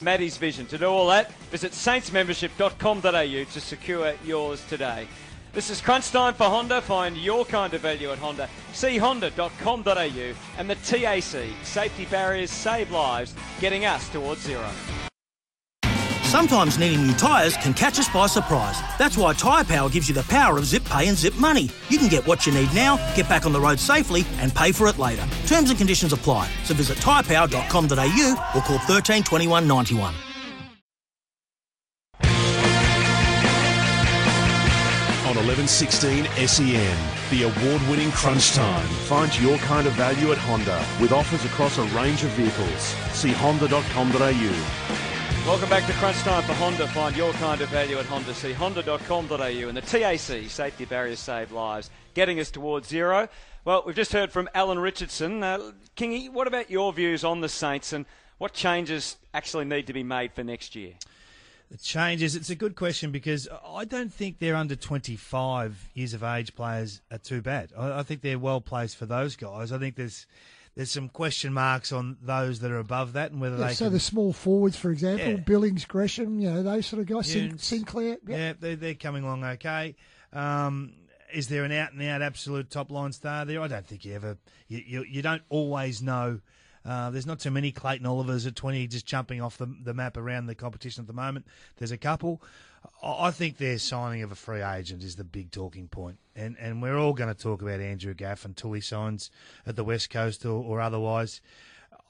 Maddie's Vision. To do all that, visit saintsmembership.com.au to secure yours today. This is crunch time for Honda. Find your kind of value at Honda. See honda.com.au and the TAC. Safety barriers save lives, getting us towards zero. Sometimes needing new tyres can catch us by surprise. That's why Tyre Power gives you the power of zip pay and zip money. You can get what you need now, get back on the road safely, and pay for it later. Terms and conditions apply. So visit tyrepower.com.au or call 13 21 91. On 1116 SEN, the award winning Crunch Time. Find your kind of value at Honda with offers across a range of vehicles. See honda.com.au. Welcome back to Crunch Time for Honda. Find your kind of value at Honda. See honda.com.au and the TAC, Safety Barriers Save Lives, getting us towards zero. Well, we've just heard from Alan Richardson. Uh, Kingy, what about your views on the Saints and what changes actually need to be made for next year? The changes. It's a good question because I don't think they're under 25 years of age players are too bad. I, I think they're well placed for those guys. I think there's there's some question marks on those that are above that and whether Yeah, they so can. the small forwards, for example, Yeah. Billings, Gresham, you know, those sort of guys, Sin- Sinclair. yeah. Yeah, they're, they're coming along okay. Um, is there an out and out absolute top line star there? I don't think you ever. You you, you don't always know. Uh, there's not too many Clayton Olivers at 20 just jumping off the, the map around the competition at the moment. There's a couple. I think their signing of a free agent is the big talking point. And, and we're all going to talk about Andrew Gaff until he signs at the West Coast or, or otherwise.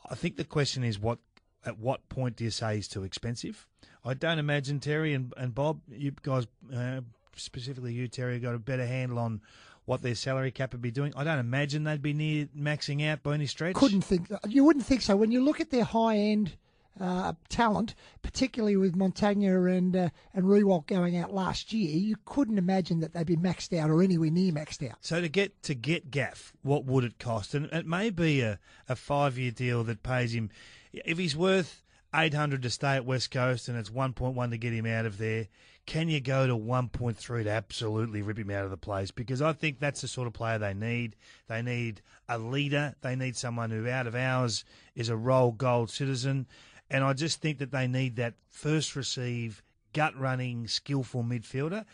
I think the question is what at what point do you say he's too expensive? I don't imagine Terry and, and Bob, you guys, uh, specifically you, Terry, got a better handle on what their salary cap would be doing. I don't imagine they'd be near maxing out by any stretch. Couldn't think. You wouldn't think so. When you look at their high end uh, talent, particularly with Montagna and uh, and Riewoldt going out last year, you couldn't imagine that they'd be maxed out or anywhere near maxed out. So to get to get Gaff, what would it cost? And it may be a, a five year deal that pays him if he's worth eight hundred to stay at West Coast and it's one point one to get him out of there. Can you go to one point three to absolutely rip him out of the place? Because I think that's the sort of player they need. They need a leader. They need someone who out of hours is a role gold citizen. And I just think that they need that first receive, gut running, skillful midfielder.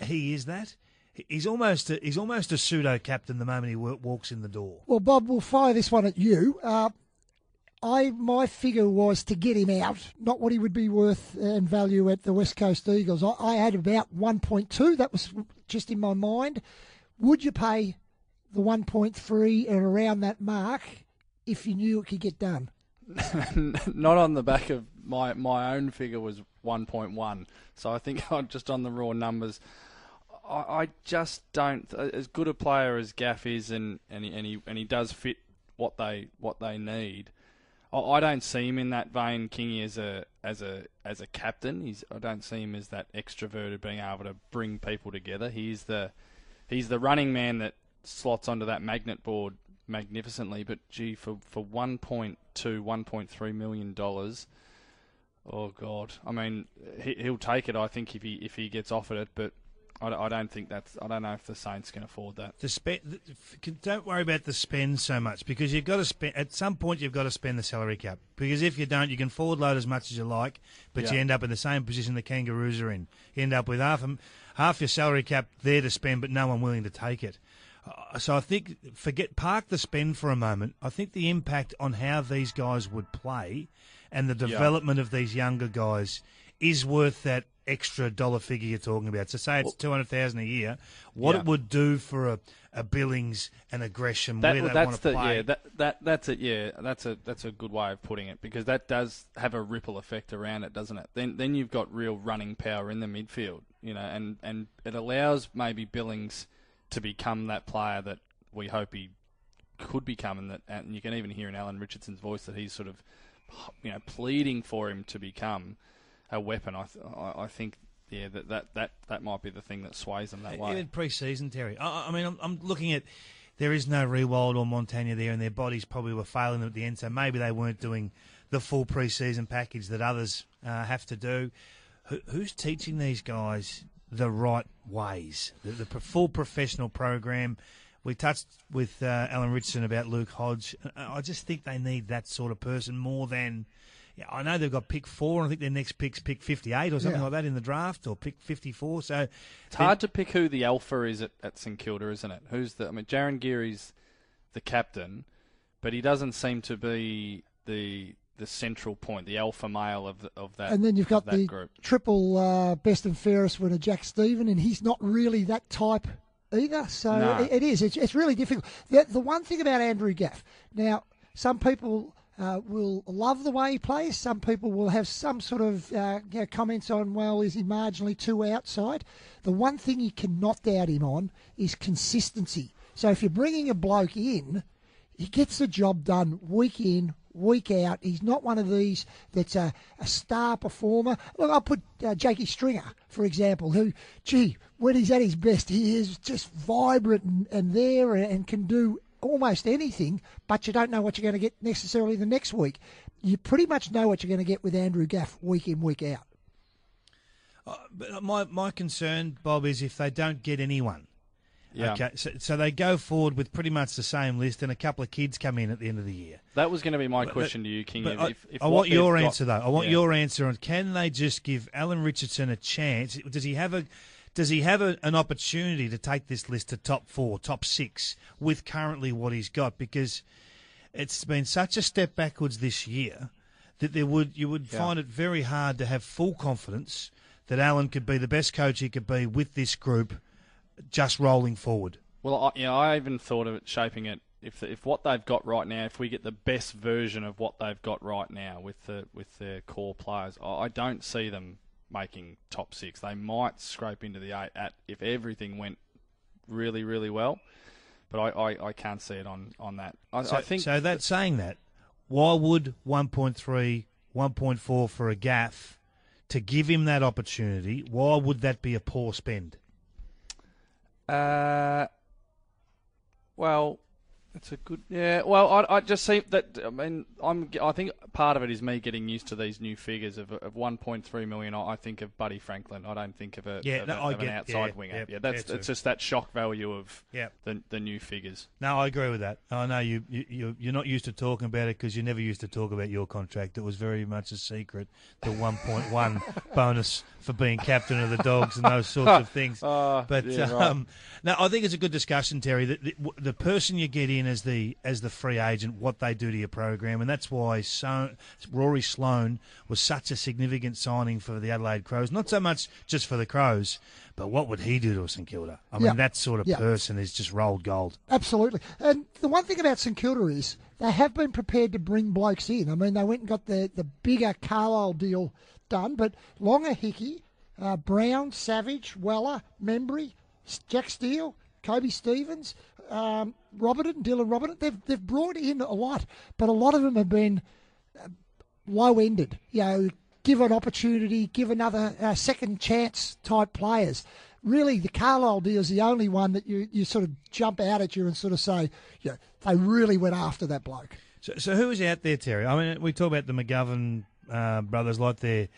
He is that. He's almost a, he's almost a pseudo captain the moment he wa- walks in the door. Well, Bob, we'll fire this one at you. Uh, I my figure was to get him out, not what he would be worth and value at the West Coast Eagles. I, I had about 1.2. That was just in my mind. Would you pay the 1.3 and around that mark if you knew it could get done? Not on the back of my my own figure was 1.1. So I think just on the raw numbers, I, I just don't. As good a player as Gaff is, and and he, and he and he does fit what they what they need. I, I don't see him in that vein, Kingy, as a as a as a captain. He's I don't see him as that extroverted, being able to bring people together. He's the he's the running man that slots onto that magnet board magnificently. But gee, for for 1.2, 1.3 million dollars, oh god, I mean he, he'll take it. I think if he if he gets offered it, but. I, I don't think that's. I don't know if the Saints can afford that. The spe- th- don't worry about the spend so much because you've got to spend at some point. You've got to spend the salary cap because if you don't, you can forward load as much as you like, but Yeah. you end up in the same position the Kangaroos are in. You end up with half half your salary cap there to spend, but no one willing to take it. Uh, So I think forget park the spend for a moment. I think the impact on how these guys would play and the development of these younger guys is worth that extra dollar figure you're talking about. So say it's two hundred thousand a year. What Yeah. it would do for a, a Billings and a Gresham That, where well, they want to the play. yeah that, that that's it yeah that's a that's a good way of putting it because that does have a ripple effect around it doesn't it then then you've got real running power in the midfield you know and and it allows maybe Billings to become that player that we hope he could become and that and you can even hear in Alan Richardson's voice that he's sort of you know pleading for him to become a weapon I th- I, think yeah that, that that that might be the thing that sways them that way Even pre-season, Terry. I, I mean, I'm, I'm looking at there is no Riewoldt or Montagna there, and their bodies probably were failing them at the end. So maybe they weren't doing the full pre-season package that others uh, have to do. Who, who's teaching these guys the right ways? The, the full professional program. We touched with uh, Alan Richardson about Luke Hodge. I I just think they need that sort of person more than. Yeah, I know they've got pick four, and I think their next pick's pick 58 or something Yeah. like that in the draft, or pick 54. So It's hard to pick who the alpha is at, at St Kilda, isn't it? Who's the? I mean, Jarryn Geary's the captain, but he doesn't seem to be the the central point, the alpha male of the, of that. and then you've got the group. triple uh, best and fairest winner, Jack Steven, and he's not really that type either. So No. it, it is. It's, it's really difficult. The, the one thing about Andrew Gaff, now, some people uh, will love the way he plays. Some people will have some sort of uh, you know, comments on, well, is he marginally too outside? The one thing you cannot doubt him on is consistency. So if you're bringing a bloke in, he gets the job done week in, week out. He's not one of these that's a, a star performer. Look, I'll put uh, Jakey Stringer, for example, who, gee, when he's at his best, he is just vibrant and, and there and, and can do almost anything, but you don't know what you're going to get necessarily the next week. You pretty much know what you're going to get with Andrew Gaff week in, week out. But my my concern, Bob, is if they don't get anyone. Yeah. Okay, so, so they go forward with pretty much the same list, and a couple of kids come in at the end of the year. That was going to be my But- question to you, King. If, I, if, if I want your they've got- answer though. I want Yeah. your answer on can they just give Alan Richardson a chance? Does he have a does he have a, an opportunity to take this list to top four, top six with currently what he's got? Because it's been such a step backwards this year that there would you would Yeah. find it very hard to have full confidence that Alan could be the best coach he could be with this group, just rolling forward. Well, I, you know, I even thought of it shaping it. If if what they've got right now, if we get the best version of what they've got right now with the with their core players, I, don't see them making top six. They might scrape into the eight at if everything went really really well, but I, I, I can't see it on on that. I, so, I think so. That saying that, why would 1.3, 1.4 for a Gaff to give him that opportunity? Why would that be a poor spend? Uh, well, it's a good. Yeah. Well, I, I just see that. I mean, I'm. I think part of it is me getting used to these new figures of of 1.3 million. I think of Buddy Franklin. I don't think of a Yeah, of, no, a, I of get- an outside yeah, winger. yeah, Yeah, that's it's just that shock value of Yeah. the the new figures. No, I agree with that. I know you, you you- you're not used to talking about it because you never used to talk about your contract. It was very much a secret, the 1.1 bonus for being captain of the Dogs and those sorts of things. Uh, but yeah, right. um, no, I think it's a good discussion, Terry. The, the, the person you get in as the as the free agent, what they do to your program, and that's why so, Rory Sloane was such a significant signing for the Adelaide Crows. Not so much just for the Crows, but what would he do to St Kilda? I mean, Yeah. that sort of Yeah. person is just rolled gold. Absolutely. And the one thing about St Kilda is they have been prepared to bring blokes in. I mean, they went and got the, the bigger Carlisle deal done, but Longer Hickey, uh, Brown, Savage, Weller, Membrey, Jack Steele, Koby Stevens, um, Roberton, Dylan Roberton, they've, they've brought in a lot, but a lot of them have been uh, low ended. You know, give an opportunity, give another uh, second chance type players. Really, the Carlisle deal is the only one that you, you sort of jump out at you and sort of say, yeah, they really went after that bloke. So, so who is out there, Terry? I mean, we talk about the McGovern uh, brothers like they're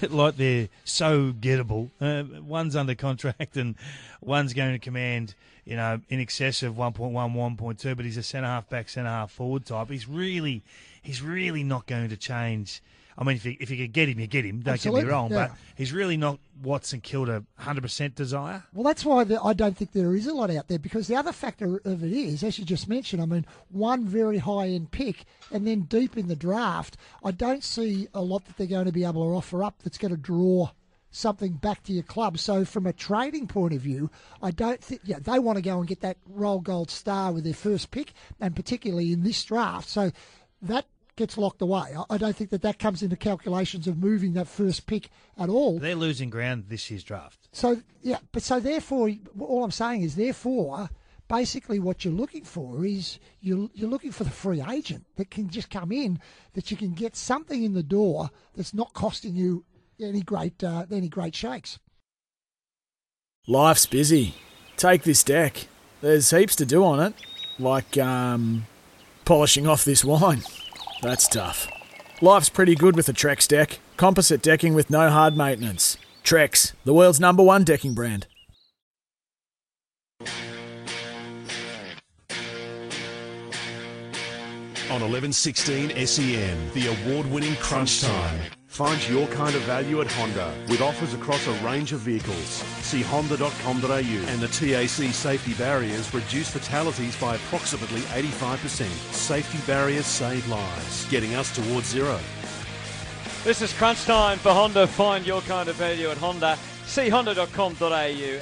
like they're so gettable. Uh, one's under contract and one's going to command, you know, in excess of 1.1, 1.2. But he's a centre half back, centre half forward type. He's really, he's really not going to change. I mean, if you, if you could get him, you get him. Don't Absolutely, get me wrong, yeah. but he's really not what St Kilda 100% desire. Well, that's why I don't think there is a lot out there because the other factor of it is, as you just mentioned, I mean, one very high end pick and then deep in the draft, I don't see a lot that they're going to be able to offer up that's going to draw something back to your club. So, from a trading point of view, I don't think, yeah, they want to go and get that roll gold star with their first pick and particularly in this draft. So, that gets locked away. I- I don't think that that comes into calculations of moving that first pick at all. They're losing ground this year's draft. So yeah, but so therefore, all I'm saying is therefore, basically, what you're looking for is you're you're looking for the free agent that can just come in, that you can get something in the door that's not costing you any great uh, any great shakes. Life's busy. Take this deck. There's heaps to do on it, like um, polishing off this wine. That's tough. Life's pretty good with a Trex deck. Composite decking with no hard maintenance. Trex, the world's number one decking brand. On 1116 SEN, the award winning Crunch Time. Find your kind of value at Honda with offers across a range of vehicles. See honda.com.au and the TAC safety barriers reduce fatalities by approximately 85%. Safety barriers save lives, getting us towards zero. This is crunch time for Honda. Find your kind of value at Honda. See honda.com.au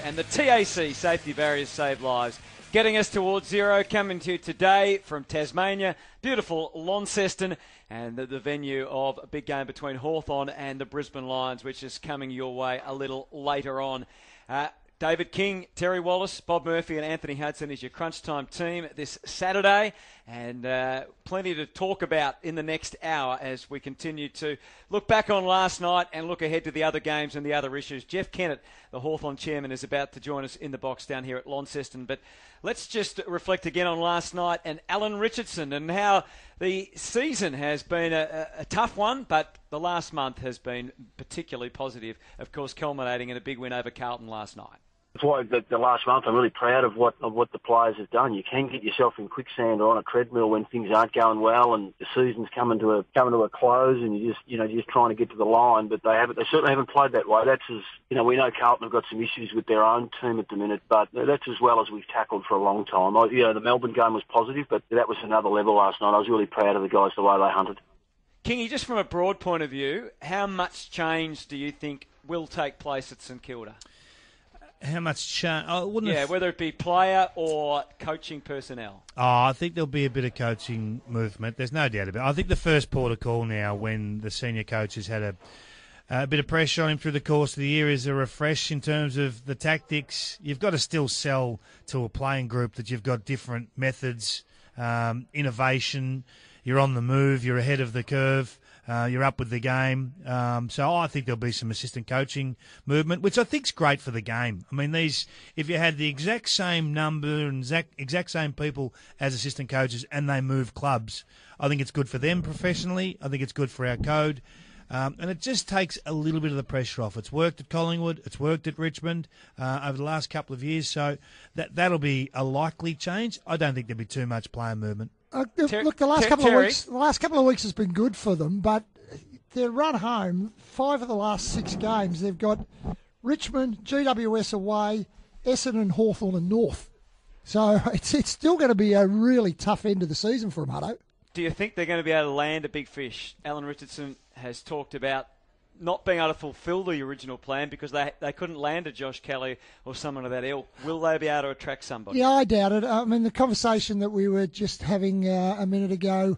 and the TAC safety barriers save lives. Getting us towards zero, coming to you today from Tasmania, beautiful Launceston, and the, the venue of a big game between Hawthorn and the Brisbane Lions, which is coming your way a little later on. Uh, David King, Terry Wallace, Bob Murphy, and Anthony Hudson is your crunch time team this Saturday. And uh, plenty to talk about in the next hour as we continue to look back on last night and look ahead to the other games and the other issues. Jeff Kennett, the Hawthorn chairman, is about to join us in the box down here at Launceston. But let's just reflect again on last night and Alan Richardson and how the season has been a, a, a tough one, but the last month has been particularly positive, of course, culminating in a big win over Carlton last night. That's why the, the last month I'm really proud of what of what the players have done. You can get yourself in quicksand or on a treadmill when things aren't going well and the season's coming to a coming to a close and you just you know you're just trying to get to the line. But they haven't they certainly haven't played that way. That's as you know we know Carlton have got some issues with their own team at the minute, but that's as well as we've tackled for a long time. I, you know the Melbourne game was positive, but that was another level last night. I was really proud of the guys the way they hunted. Kingy, just from a broad point of view, how much change do you think will take place at St Kilda? How much change? I wouldn't. Yeah, have... whether it be player or coaching personnel. Oh, I think there'll be a bit of coaching movement. There's no doubt about it. I think the first port of call now, when the senior coaches had a, a bit of pressure on him through the course of the year, is a refresh in terms of the tactics. You've got to still sell to a playing group that you've got different methods, um, innovation. You're on the move. You're ahead of the curve. Uh, you're up with the game. Um, so I think there'll be some assistant coaching movement, which I think's great for the game. I mean, these if you had the exact same number and exact, exact same people as assistant coaches and they move clubs, I think it's good for them professionally. I think it's good for our code. Um, and it just takes a little bit of the pressure off. It's worked at Collingwood, it's worked at Richmond uh, over the last couple of years, so that that'll be a likely change. I don't think there'll be too much player movement. Uh, look, the last Ter- couple of weeks, the last couple of weeks has been good for them, but their run home, five of the last six games, they've got Richmond, GWS away, Essendon, Hawthorn, and North. So it's it's still going to be a really tough end of the season for them, Hutto. Do you think they're going to be able to land a big fish? Alan Richardson has talked about not being able to fulfil the original plan because they they couldn't land a Josh Kelly or someone of that ilk. Will they be able to attract somebody? Yeah, I doubt it. I mean, the conversation that we were just having uh, a minute ago,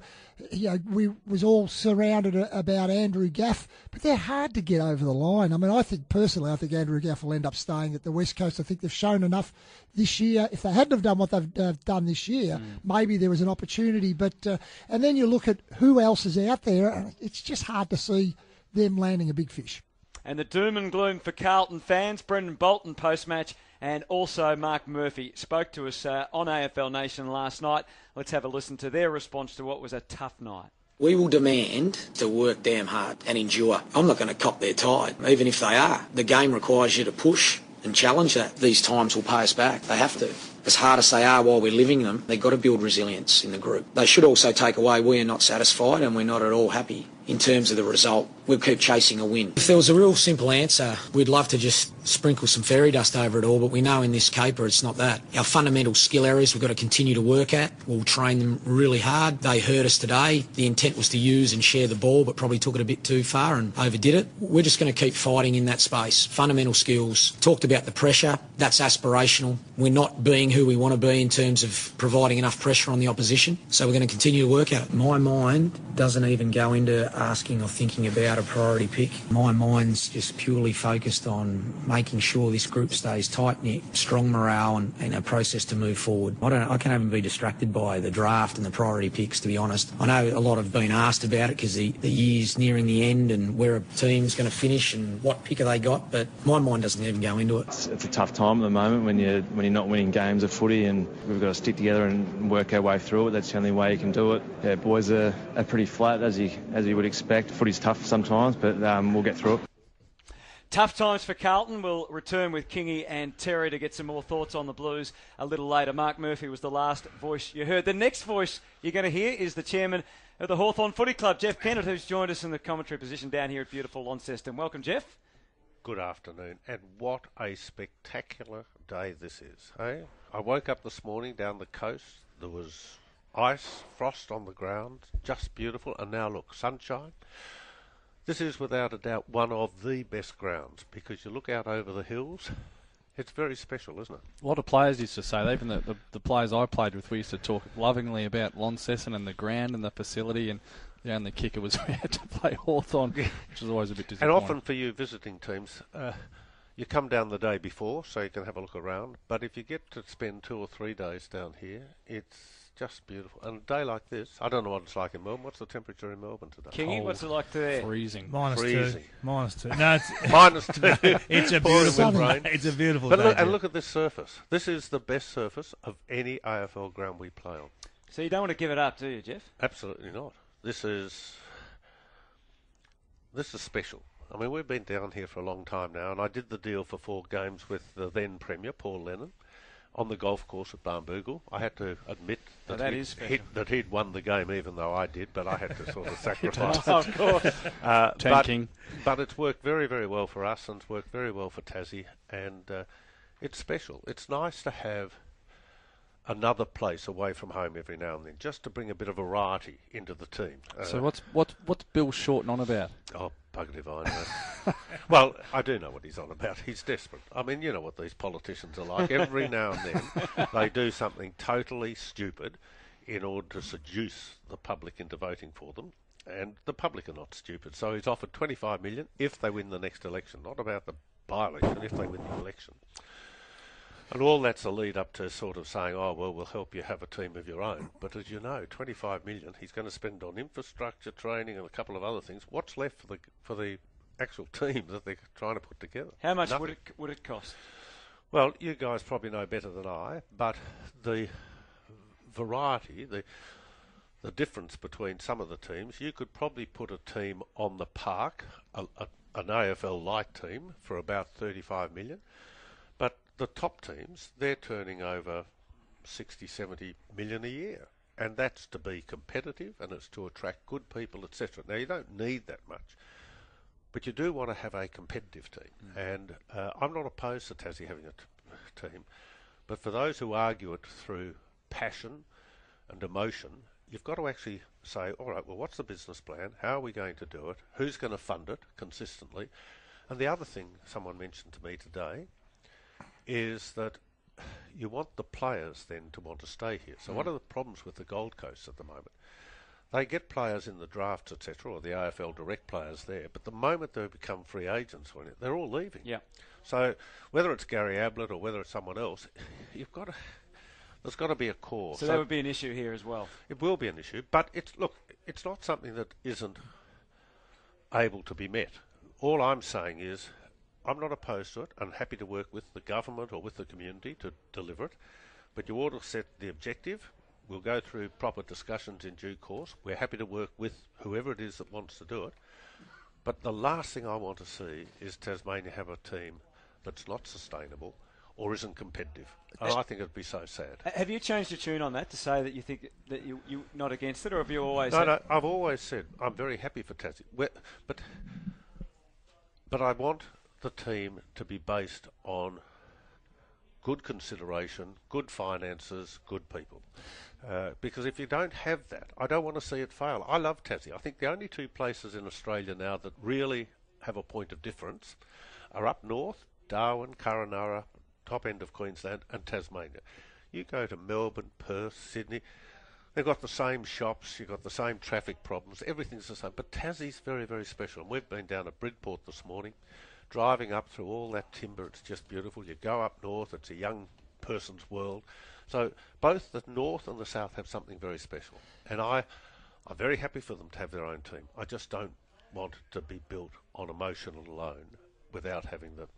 you know, we was all surrounded about Andrew Gaff, but they're hard to get over the line. I mean, I think personally, I think Andrew Gaff will end up staying at the West Coast. I think they've shown enough this year. If they hadn't have done what they've uh, done this year, maybe there was an opportunity. But uh, and then you look at who else is out there, and it's just hard to see them landing a big fish. And the doom and gloom for Carlton fans, Brendon Bolton post match, and also Mark Murphy spoke to us uh, on AFL Nation last night. Let's have a listen to their response to what was a tough night. We will demand to work damn hard and endure. I'm not going to cop their tide, even if they are. The game requires you to push and challenge that. These times will pay us back. They have to. As hard as they are ah, while we're living them, they've got to build resilience in the group. They should also take away we are not satisfied and we're not at all happy in terms of the result. We'll keep chasing a win. If there was a real simple answer, we'd love to just sprinkle some fairy dust over it all, but we know in this caper it's not that. Our fundamental skill areas we've got to continue to work at. We'll train them really hard. They hurt us today. The intent was to use and share the ball, but probably took it a bit too far and overdid it. We're just going to keep fighting in that space. Fundamental skills. Talked about the pressure. That's aspirational. We're not being who we want to be in terms of providing enough pressure on the opposition. So we're going to continue to work at it. My mind doesn't even go into asking or thinking about a priority pick. My mind's just purely focused on making sure this group stays tight knit, strong morale, and, and a process to move forward. I don't. I can't even be distracted by the draft and the priority picks. To be honest, I know a lot have been asked about it because the, the year's nearing the end and where a team's going to finish and what pick they got. But my mind doesn't even go into it. It's, it's a tough time at the moment when you're when you're not winning games of footy, and we've got to stick together and work our way through it. That's the only way you can do it. Yeah, boys are, are pretty flat as you as you would expect. Footy's tough sometimes, but um, we'll get through it. Tough times for Carlton. We'll return with Kingy and Terry to get some more thoughts on the Blues a little later. Mark Murphy was the last voice you heard. The next voice you're going to hear is the chairman of the Hawthorn Footy Club, Jeff Kennett, who's joined us in the commentary position down here at beautiful Launceston. Welcome, Jeff. Good afternoon, and what a spectacular day this is, eh? I woke up this morning down the coast. There was ice, frost on the ground, just beautiful, and now look, sunshine. This is without a doubt one of the best grounds because you look out over the hills. It's very special, isn't it? A lot of players used to say, even the, the, the players I played with, we used to talk lovingly about Launceston and the ground and the facility, and the only kicker was we had to play Hawthorn, which was always a bit disappointing. And often for you visiting teams, uh, you come down the day before so you can have a look around. But if you get to spend two or three days down here, it's just beautiful. And a day like this, I don't know what it's like in Melbourne. What's the temperature in Melbourne today? Kingy, what's it like there? Freezing. Minus Freezing. two. Minus two. No, it's Minus two. it's a beautiful. rain. It's a beautiful But day. look, and look at this surface. This is the best surface of any AFL ground we play on. So you don't want to give it up, do you, Jeff? Absolutely not. This is this is special. I mean, we've been down here for a long time now, and I did the deal for four games with the then Premier Paul Lennon on the golf course at Barnbougle. I had to admit that, that he'd, is he'd- that he'd won the game, even though I did, but I had to sort of sacrifice. Oh, of course. Uh, Tanking. But, but it's worked very, very well for us, and it's worked very well for Tassie, and uh, it's special. It's nice to have another place away from home every now and then, just to bring a bit of variety into the team. So Uh, what's what what's Bill Shorten on about? Oh, buggered if I know. well, I do know what he's on about. He's desperate. I mean, you know what these politicians are like. Every now and then, they do something totally stupid in order to seduce the public into voting for them. And the public are not stupid. So he's offered 25 million if they win the next election. Not about the by-election, if they win the election. And all that's a lead up to sort of saying, oh, well, we'll help you have a team of your own. But as you know, 25 million he's going to spend on infrastructure, training, and a couple of other things. What's left for the for the actual team that they're trying to put together? How much Nothing. would it would it cost? Well, you guys probably know better than I, but the variety, the the difference between some of the teams, you could probably put a team on the park, a, a, an AFL light team, for about 35 million. The top teams, they're turning over 60, 70 million a year. And that's to be competitive and it's to attract good people, etc. Now, you don't need that much. But you do want to have a competitive team. And uh, I'm not opposed to Tassie having a t- team. But for those who argue it through passion and emotion, you've got to actually say, all right, well, what's the business plan? How are we going to do it? Who's going to fund it consistently? And the other thing someone mentioned to me today is that you want the players then to want to stay here. So one mm. of the problems with the Gold Coast at the moment, they get players in the drafts, etc., or the AFL direct players there, but the moment they become free agents, they're all leaving. Yeah. So whether it's Gary Ablett or whether it's someone else, you've got to. There's got to be a core. So that would be an issue here as well. It will be an issue, but it's look, it's not something that isn't able to be met. All I'm saying is, I'm not opposed to it. I'm happy to work with the government or with the community to deliver it, but you ought to set the objective. We'll go through proper discussions in due course. We're happy to work with whoever it is that wants to do it. But the last thing I want to see is Tasmania have a team that's not sustainable or isn't competitive. And I think it'd be so sad. Have you changed your tune on that to say that you think that you you're not against it, or have you always? No, said- no. I've always said I'm very happy for Tassie, but but I want the team to be based on good consideration, good finances, good people. Uh, because if you don't have that, I don't want to see it fail. I love Tassie. I think the only two places in Australia now that really have a point of difference are up north, Darwin, Kununurra, top end of Queensland, and Tasmania. You go to Melbourne, Perth, Sydney, they've got the same shops, you've got the same traffic problems, everything's the same. But Tassie's very, very special. And we've been down at Bridport this morning, driving up through all that timber, it's just beautiful. You go up north, it's a young person's world. So both the north and the south have something very special. And I, I'm very happy for them to have their own team. I just don't want to be built on emotion alone without having the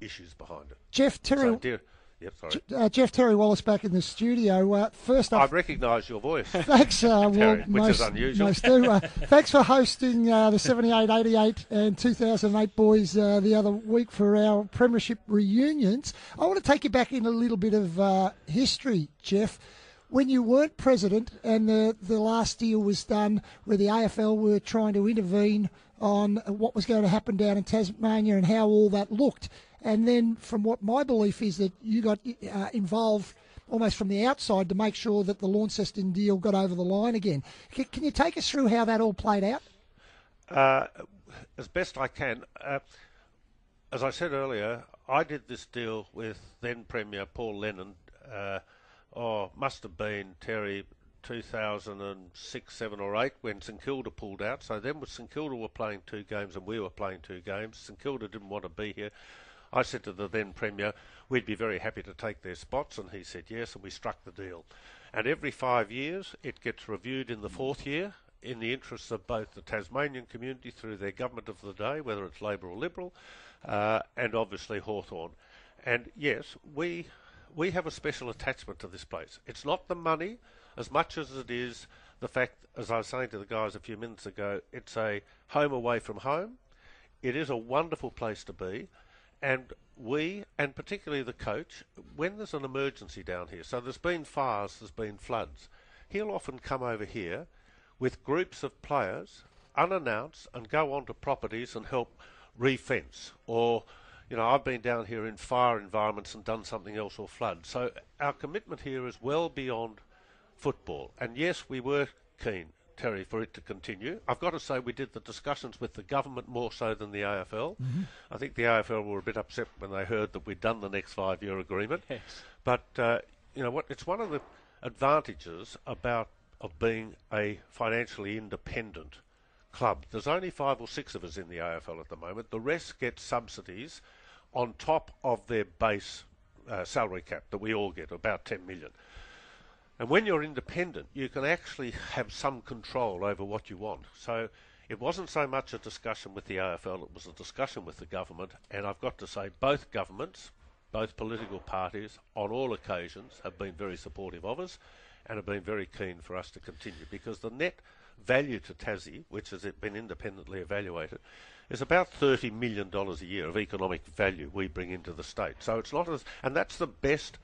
issues behind it. Jeff Terry, So, dear, yep, sorry. uh, Jeff Terry Wallace back in the studio. Uh, first I up, recognise your voice. Thanks, uh, well, Terry, which most, is unusual. most do. Uh, thanks for hosting uh, the 78, 88 and 2008 boys uh, the other week for our premiership reunions. I want to take you back in a little bit of uh, history, Jeff. When you weren't president and the, the last deal was done where the AFL were trying to intervene on what was going to happen down in Tasmania and how all that looked. And then, from what my belief is, that you got uh, involved almost from the outside to make sure that the Launceston deal got over the line again. C- can you take us through how that all played out? Uh, as best I can. Uh, as I said earlier, I did this deal with then Premier Paul Lennon. Uh, oh, must have been Terry 2006, 7 or 8 when St Kilda pulled out. So then St Kilda were playing two games and we were playing two games. St Kilda didn't want to be here. I said to the then Premier, we'd be very happy to take their spots, and he said yes, and we struck the deal. And every five years, it gets reviewed in the fourth year in the interests of both the Tasmanian community through their government of the day, whether it's Labor or Liberal, uh, and obviously Hawthorn. And yes, we we have a special attachment to this place. It's not the money as much as it is the fact, as I was saying to the guys a few minutes ago, it's a home away from home. It is a wonderful place to be, and we, and particularly the coach, when there's an emergency down here, so there's been fires, there's been floods, he'll often come over here with groups of players unannounced and go onto properties and help refence or you know, I've been down here in fire environments and done something else or flood. So our commitment here is well beyond football. And yes, we were keen, Terry, for it to continue. I've got to say we did the discussions with the government more so than the AFL. Mm-hmm. I think the AFL were a bit upset when they heard that we'd done the next five-year agreement. Yes. But uh, you know what? It's one of the advantages about of being a financially independent club. There's only five or six of us in the AFL at the moment. The rest get subsidies on top of their base uh, salary cap that we all get, about 10 million. And when you're independent, you can actually have some control over what you want. So it wasn't so much a discussion with the AFL, it was a discussion with the government. And I've got to say, both governments, both political parties, on all occasions, have been very supportive of us and have been very keen for us to continue because the net value to Tassie, which has been independently evaluated, is about thirty million dollars a year of economic value we bring into the state. So it's not as, and that's the best,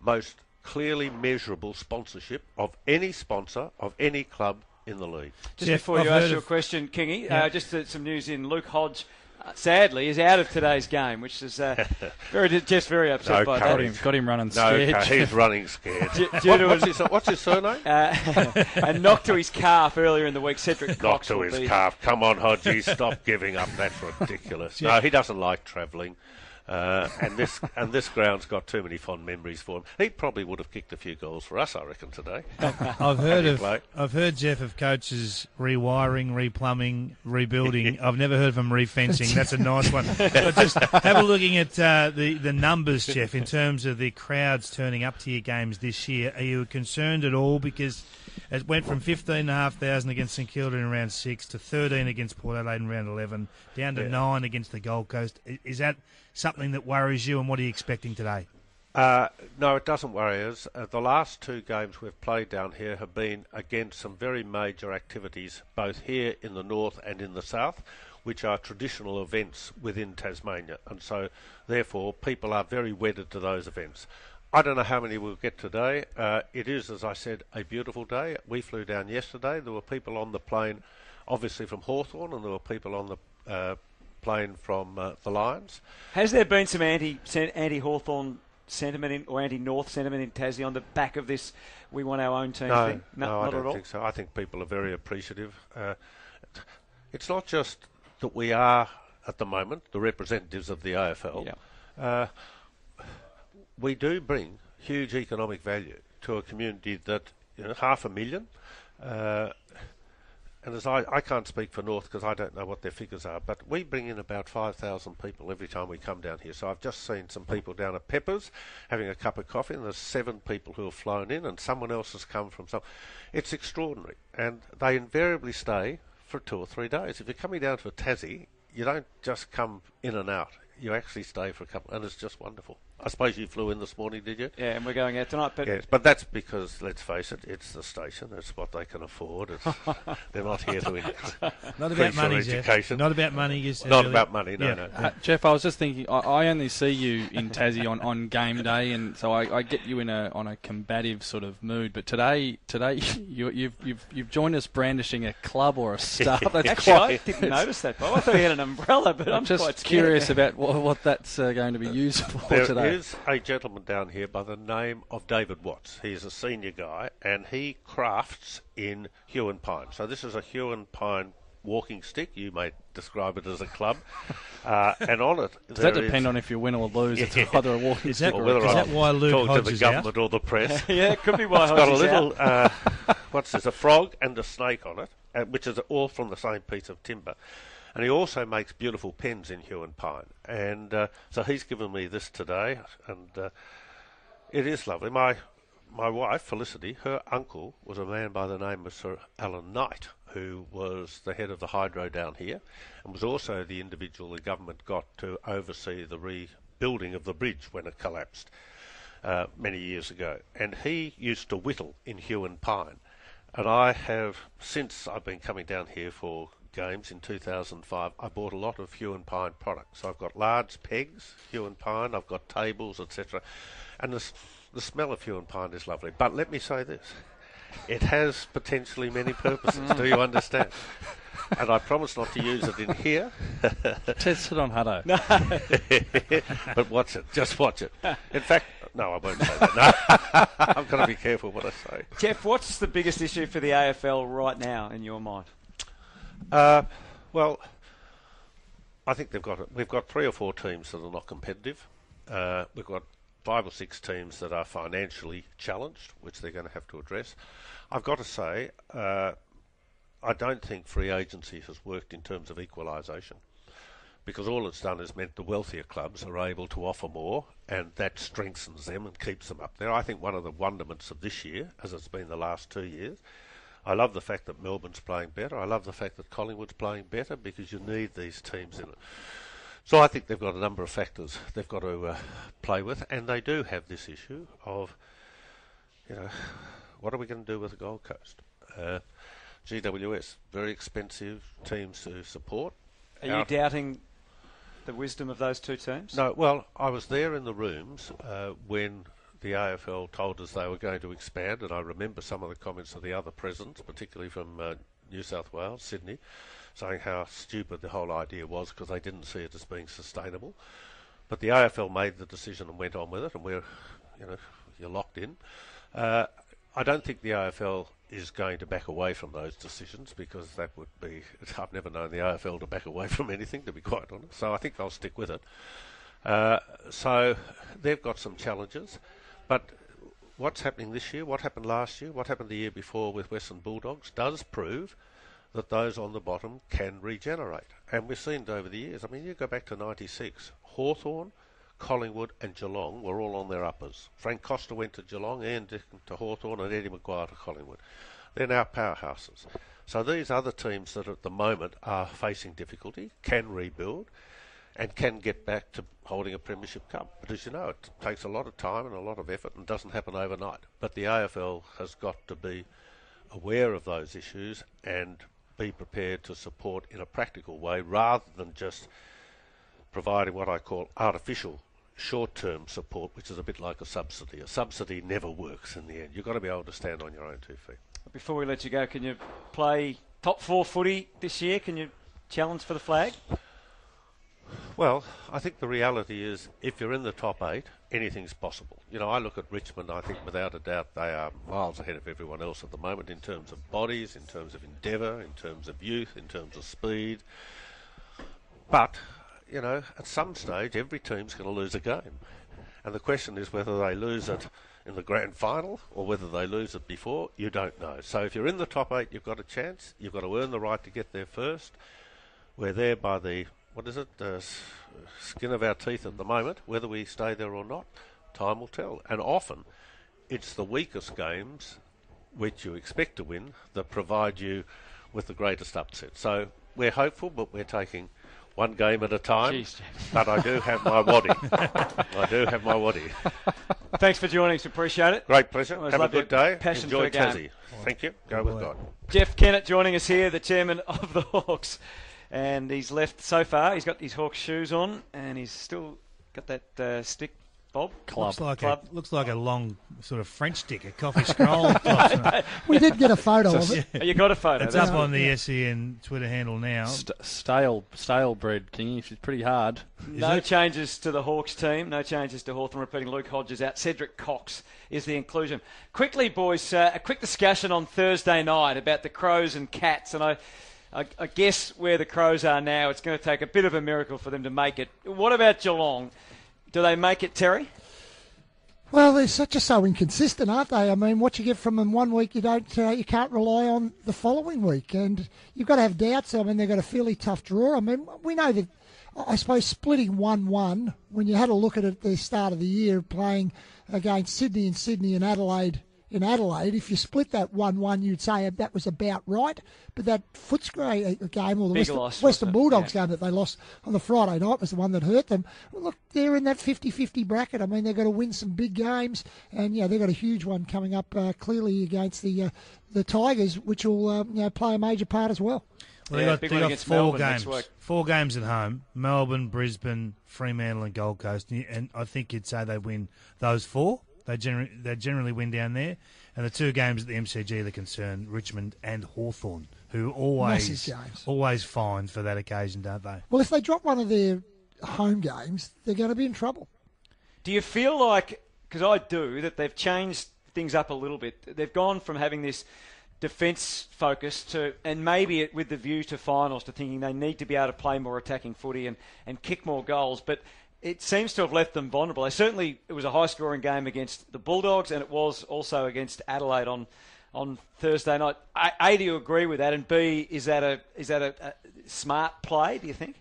most clearly measurable sponsorship of any sponsor of any club in the league. Just before you ask your question, Kingy, uh, just uh, some news in Luke Hodge. Uh, sadly, is out of today's game, which is uh, very just very upset No by courage. that. Got him, got him running scared. okay, he's running scared. Due- What- what's, his, what's his surname? Uh, a knock to his calf earlier in the week. Cedric Knock Cox to his be- calf. Come on, Hodgie, stop giving up. That's ridiculous. No, he doesn't like travelling. Uh, and this and this ground's got too many fond memories for him. He probably would have kicked a few goals for us, I reckon, today. I've heard of. I've heard Jeff of coaches rewiring, replumbing, rebuilding. I've never heard of them refencing. That's a nice one. But just have a looking at uh, the the numbers, Jeff, in terms of the crowds turning up to your games this year. Are you concerned at all because it went from fifteen and a half thousand against St Kilda in round six to thirteen against Port Adelaide in round eleven, down to Yeah. nine against the Gold Coast. Is that something that worries you? And what are you expecting today? Uh, no, it doesn't worry us. Uh, the last two games we've played down here have been against some very major activities, both here in the north and in the south, which are traditional events within Tasmania. And so, therefore, people are very wedded to those events. I don't know how many we'll get today. Uh, it is, as I said, a beautiful day. We flew down yesterday. There were people on the plane, obviously from Hawthorn, and there were people on the plane from uh, the Lions. Has there been some anti anti Hawthorn sentiment in, or anti North sentiment in Tassie on the back of this? We want our own team No, thing. no, not I don't all. think so. I think people are very appreciative. Uh, it's not just that we are at the moment the representatives of the AFL. Uh, we do bring huge economic value to a community that you know half a million. Uh, and as I, I can't speak for North because I don't know what their figures are, but we bring in about 5,000 people every time we come down here. So I've just seen some people down at Peppers having a cup of coffee, and there's seven people who have flown in, and someone else has come from some. It's extraordinary. And they invariably stay for two or three days. If you're coming down to a Tassie, you don't just come in and out. You actually stay for a couple, and it's just wonderful. I suppose you flew in this morning, did you? Yeah, and we're going out tonight. But Yes, but that's because, let's face it, it's the station. It's what they can afford. It's, they're not here to in- Not about increase your money, Jeff. education. Not about money, you said Not earlier. about money. No, Yeah. no. Uh, Jeff, I was just thinking. I, I only see you in Tassie on, on game day, and so I, I get you in a on a combative sort of mood. But today, today you, you've you've you've joined us brandishing a club or a staff. That's Actually, I quite- didn't notice that, Bob. I thought you had an umbrella, but I'm, I'm just quite curious about about what, what that's uh, going to be used for There today. Is a gentleman down here by the name of David Watts. He's a senior guy, and he crafts in Huon Pine. So this is a Huon Pine walking stick. You may describe it as a club, uh, and on it Does that depend is- on if you win or lose? It's Yeah. either a walking Is that- stick or or whether is I that why Luke talk to the is out? government or the press. yeah, it could be why it's got a little uh, what's this? A frog and a snake on it, uh, which is all from the same piece of timber. And he also makes beautiful pens in Huon Pine. And uh, so he's given me this today, and uh, it is lovely. My my wife, Felicity, her uncle was a man by the name of Sir Allan Knight, who was the head of the hydro down here, and was also the individual the government got to oversee the rebuilding of the bridge when it collapsed uh, many years ago. And he used to whittle in Huon Pine. And I have, since I've been coming down here for games in 2005, I bought a lot of Huon Pine products. So I've got large pegs, Huon Pine, I've got tables, etc. And the, the smell of Huon Pine is lovely. But let me say this it has potentially many purposes. Do you understand? And I promise not to use it in here. Test it on Hutto. No. but watch it. Just watch it. In fact, no, I won't say that. No. I'm going to be careful what I say. Jeff, what's the biggest issue for the AFL right now in your mind? Uh, well, I think they've got we've got three or four teams that are not competitive. Uh, we've got five or six teams that are financially challenged, which they're going to have to address. I've got to say, uh, I don't think free agency has worked in terms of equalisation because all it's done is meant the wealthier clubs are able to offer more and that strengthens them and keeps them up there. I think one of the wonderments of this year, as it's been the last two years, I love the fact that Melbourne's playing better. I love the fact that Collingwood's playing better because you need these teams in it. So I think they've got a number of factors they've got to uh, play with, and they do have this issue of, you know, what are we going to do with the Gold Coast? Uh, GWS, very expensive teams to support. Are you doubting the wisdom of those two teams? No, well, I was there in the rooms uh, when the AFL told us they were going to expand, and I remember some of the comments of the other presidents, particularly from uh, New South Wales, Sydney, saying how stupid the whole idea was because they didn't see it as being sustainable. But the AFL made the decision and went on with it, and we're, you know, you're locked in. Uh, I don't think the AFL is going to back away from those decisions because that would be. I've never known the AFL to back away from anything, to be quite honest. So I think they'll stick with it. Uh, so they've got some challenges, but what's happening this year, what happened last year, what happened the year before with Western Bulldogs does prove that those on the bottom can regenerate. And we've seen it over the years. I mean, you go back to 96, Hawthorn, Collingwood and Geelong were all on their uppers. Frank Costa went to Geelong, Ian Dicker to Hawthorn and Eddie McGuire to Collingwood. They're now powerhouses. So these other teams that at the moment are facing difficulty can rebuild and can get back to holding a premiership cup. But as you know, it takes a lot of time and a lot of effort and doesn't happen overnight. But the AFL has got to be aware of those issues and be prepared to support in a practical way rather than just providing what I call artificial short-term support, which is a bit like a subsidy. A subsidy never works in the end. You've got to be able to stand on your own two feet. Before we let you go, can you play top four footy this year? Can you challenge for the flag? Well, I think the reality is if you're in the top eight, anything's possible. You know, I look at Richmond, I think without a doubt they are miles ahead of everyone else at the moment in terms of bodies, in terms of endeavour, in terms of youth, in terms of speed. But, you know, at some stage every team's going to lose a game. And the question is whether they lose it in the grand final or whether they lose it before, you don't know. So if you're in the top eight, you've got a chance. You've got to earn the right to get there first. We're there by the what is it, uh, skin of our teeth at the moment. Whether we stay there or not, time will tell. And often, it's the weakest games, which you expect to win, that provide you with the greatest upset. So we're hopeful, but we're taking one game at a time. Jeez, but I do have my waddy. I do have my waddy. Thanks for joining us. Appreciate it. Great pleasure. Always Have a good day. Passion Enjoy for the game. Thank you. Go with God. Jeff Kennett joining us here, the chairman of the Hawks. And he's left so far. He's got his Hawks shoes on, and he's still got that uh, stick, Bob. Looks like Club. a looks like a long sort of French stick, a coffee scroll. type. We did get a photo of it. You got a photo. It's That's up on the Yeah. SEN Twitter handle now. St- stale, stale bread, Kingy. It's pretty hard. No changes to the Hawks team. No changes to Hawthorn repeating Luke Hodges out. Cedric Cox is the inclusion. Quickly, boys, uh, a quick discussion on Thursday night about the Crows and Cats. And I, I, I guess where the Crows are now, it's going to take a bit of a miracle for them to make it. What about Geelong? Do they make it, Terry? Well, they're such just so inconsistent, aren't they? I mean, what you get from them one week, you don't, uh, you can't rely on the following week, and you've got to have doubts. I mean, they've got a fairly tough draw. I mean, we know that. I suppose splitting one-one when you had a look at it at the start of the year, playing against Sydney and Sydney and Adelaide in Adelaide, if you split that 1 1, you'd say that was about right. But that Footscray uh, game, or the Western, loss, Western? Bulldogs Yeah. game that they lost on the Friday night was the one that hurt them. Well, look, they're in that 50 50 bracket. I mean, they've got to win some big games. And, yeah, they've got a huge one coming up uh, clearly against the uh, the Tigers, which will uh, you know, play a major part as well. Well, they Yeah, got, they one got against four Melbourne games. Four games at home: Melbourne, Brisbane, Fremantle, and Gold Coast. And I think you'd say they win those four. They generally they generally win down there. And the two games at the MCG that concern Richmond and Hawthorn, who always always find for that occasion, don't they? Well, if they drop one of their home games, they're going to be in trouble. Do you feel like, because I do, that they've changed things up a little bit? They've gone from having this defence focus to, and maybe it, with the view to finals, to thinking they need to be able to play more attacking footy and, and kick more goals. But it seems to have left them vulnerable. They certainly, it was a high scoring game against the Bulldogs, and it was also against Adelaide on. On Thursday night, a, a, do you agree with that? And B, is that a is that a, a smart play? Do you think?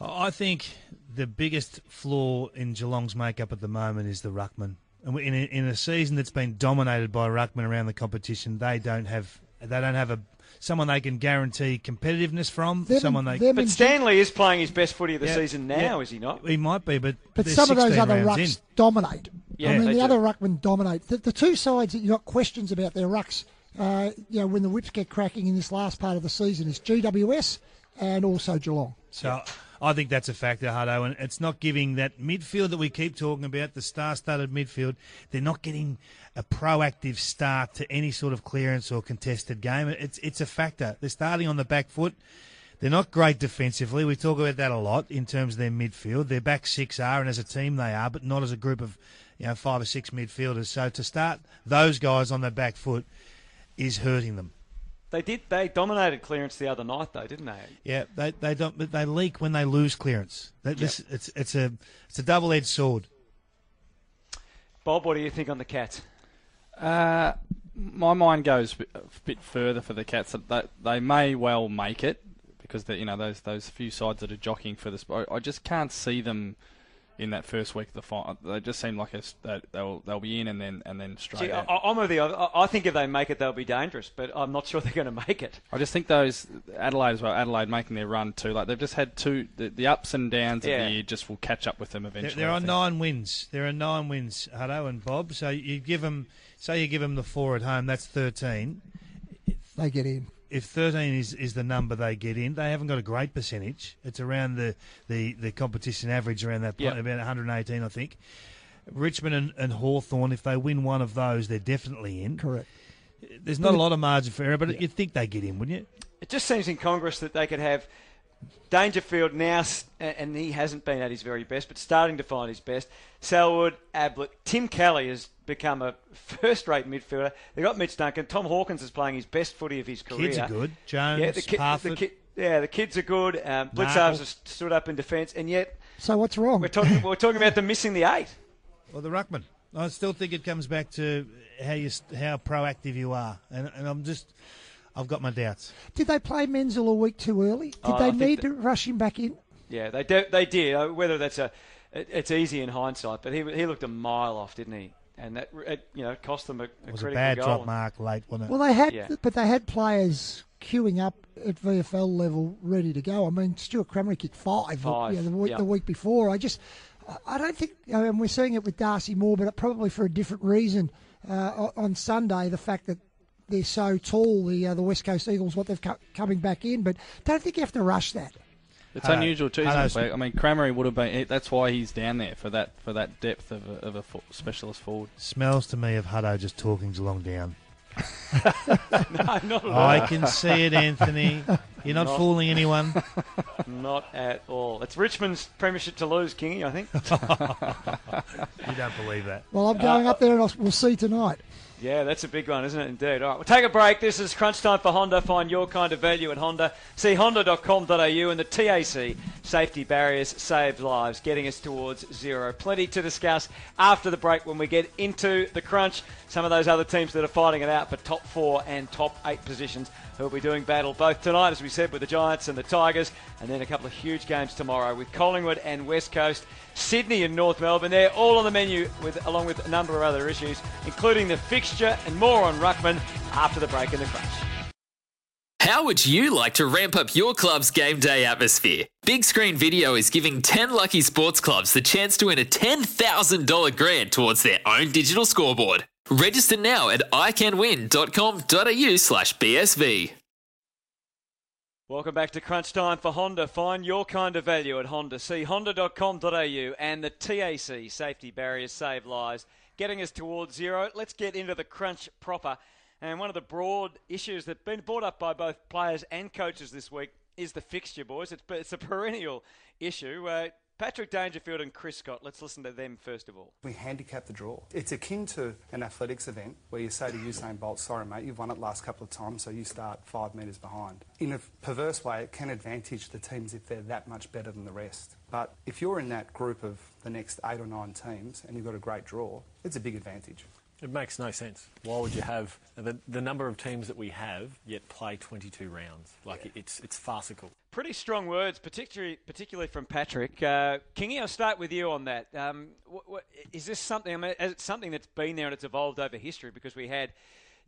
I think the biggest flaw in Geelong's makeup at the moment is the ruckman. And in a, in a season that's been dominated by ruckman around the competition, they don't have they don't have a someone they can guarantee competitiveness from. Them someone and- they them But and Stanley is playing his best footy of the Yeah, season now, yeah. is he not? He might be, but But some of those other rounds rucks in. dominate. Yeah, I mean, the do. other ruckmen dominate. The, the two sides that you've got questions about their rucks, uh, you know, when the whips get cracking in this last part of the season is GWS and also Geelong. So I think that's a factor, Hardo, and it's not giving that midfield that we keep talking about, the star-studded midfield. They're not getting a proactive start to any sort of clearance or contested game. It's it's a factor. They're starting on the back foot. They're not great defensively. We talk about that a lot in terms of their midfield. Their back six are, and as a team they are, but not as a group of you know five or six midfielders. So to start those guys on the back foot is hurting them. They did. They dominated clearance the other night, though, didn't they? Yeah, they they don't they leak when they lose clearance. That, this, it's it's a it's a double edged sword. Bob, what do you think on the Cats? Uh, my mind goes a bit- further for the Cats. That they, they may well make it because they, you know those those few sides that are jockeying for the spot. I just can't see them in that first week of the final. They just seem like a, s- that they'll they'll be in and then and then straight See, I, out. I'm of the. I I think if they make it, they'll be dangerous, but I'm not sure they're going to make it. I just think those Adelaide as well. Adelaide making their run too. Like they've just had two. The, the ups and downs Yeah. of the year just will catch up with them eventually. there I are nine wins. There are nine wins, Hutto and Bob. So you give them, say you give them the four at home. That's thirteen. They get in. If thirteen is, is the number they get in, they haven't got a great percentage. It's around the, the, the competition average around that point, Yep. about 118, I think. Richmond and, and Hawthorn, if they win one of those, they're definitely in. Correct. There's not a lot of margin for error, but you'd think they get in, wouldn't you? It just seems in Congress that they could have Dangerfield now, and he hasn't been at his very best, but starting to find his best. Selwood, Ablett, Tim Kelly has become a first-rate midfielder. They got Mitch Duncan. Tom Hawkins is playing his best footy of his career. The kids are good. Jones, yeah, the, ki- the Parfitt. ki- yeah, the kids are good. Um, Marple. Blicavs have stood up in defence, and yet So what's wrong? we're talking we're talking about them missing the eight. Well, the ruckman. I still think it comes back to how you how proactive you are, and, and I'm just I've got my doubts. Did they play Menzel a week too early? Did Oh, they think need that- to rush him back in? Yeah, they do, they did. Uh, Whether that's a, it, it's easy in hindsight, but he he looked a mile off, didn't he? And that it, you know cost them a, a It was a critical bad goal. drop mark late, wasn't it? Well, they had, Yeah. but they had players queuing up at VFL level ready to go. I mean, Stuart Crameri kicked five, Five, you know, the, week, yeah. the week before. I just, I- I don't think, you know, and we're seeing it with Darcy Moore, but probably for a different reason. Uh, on Sunday, the fact that they're so tall, the uh, the West Coast Eagles, what they've co- coming back in, but don't think you have to rush that. It's Hello. unusual too. Hello, Isn't it? I mean, Crameri would have been. That's why he's down there for that for that depth of a, of a fo- specialist forward. Smells to me of Hutto just talking Geelong down. no, not at all. I can see it, Anthony. You're not, Not- fooling anyone. Not at all. It's Richmond's premiership to lose, Kingy. I think. you don't believe that. Well, I'm going up there and I'll, we'll see tonight. Yeah, that's a big one, isn't it? Indeed. All right, we'll take a break. This is crunch time for Honda. Find your kind of value at Honda. See honda.com.au and the TAC safety barriers save lives, getting us towards zero. Plenty to discuss after the break when we get into the crunch. Some of those other teams that are fighting it out for top four and top eight positions who will be doing battle both tonight, as we said, with the Giants and the Tigers, and then a couple of huge games tomorrow with Collingwood and West Coast, Sydney and North Melbourne. They're all on the menu, with along with a number of other issues, including the fixture and more on Ruckman after the break in the crunch. How would you like to ramp up your club's game day atmosphere? Big Screen Video is giving 10 lucky sports clubs the chance to win a $10,000 grant towards their own digital scoreboard. Register now at iCanWin.com.au slash BSV. Welcome back to Crunch Time for Honda. Find your kind of value at Honda. See honda.com.au and the TAC safety barriers save lives, getting us towards zero. Let's get into the crunch proper. And one of the broad issues that's been brought up by both players and coaches this week is the fixture, boys. It's, it's a perennial issue. Uh, Patrick Dangerfield and Chris Scott. Let's listen to them first of all. We handicap the draw. It's akin to an athletics event where you say to Usain Bolt, sorry mate, you've won it last couple of times, so you start five metres behind. In a perverse way, it can advantage the teams if they're that much better than the rest. But if you're in that group of the next eight or nine teams and you've got a great draw, it's a big advantage. It makes no sense. Why would you have the, the number of teams that we have yet play 22 rounds? Like yeah. it's it's farcical. Pretty strong words, particularly particularly from Patrick. Uh, Kingy, I'll start with you on that. Um, what, what, is this something? I mean, it's something that's been there and it's evolved over history because we had.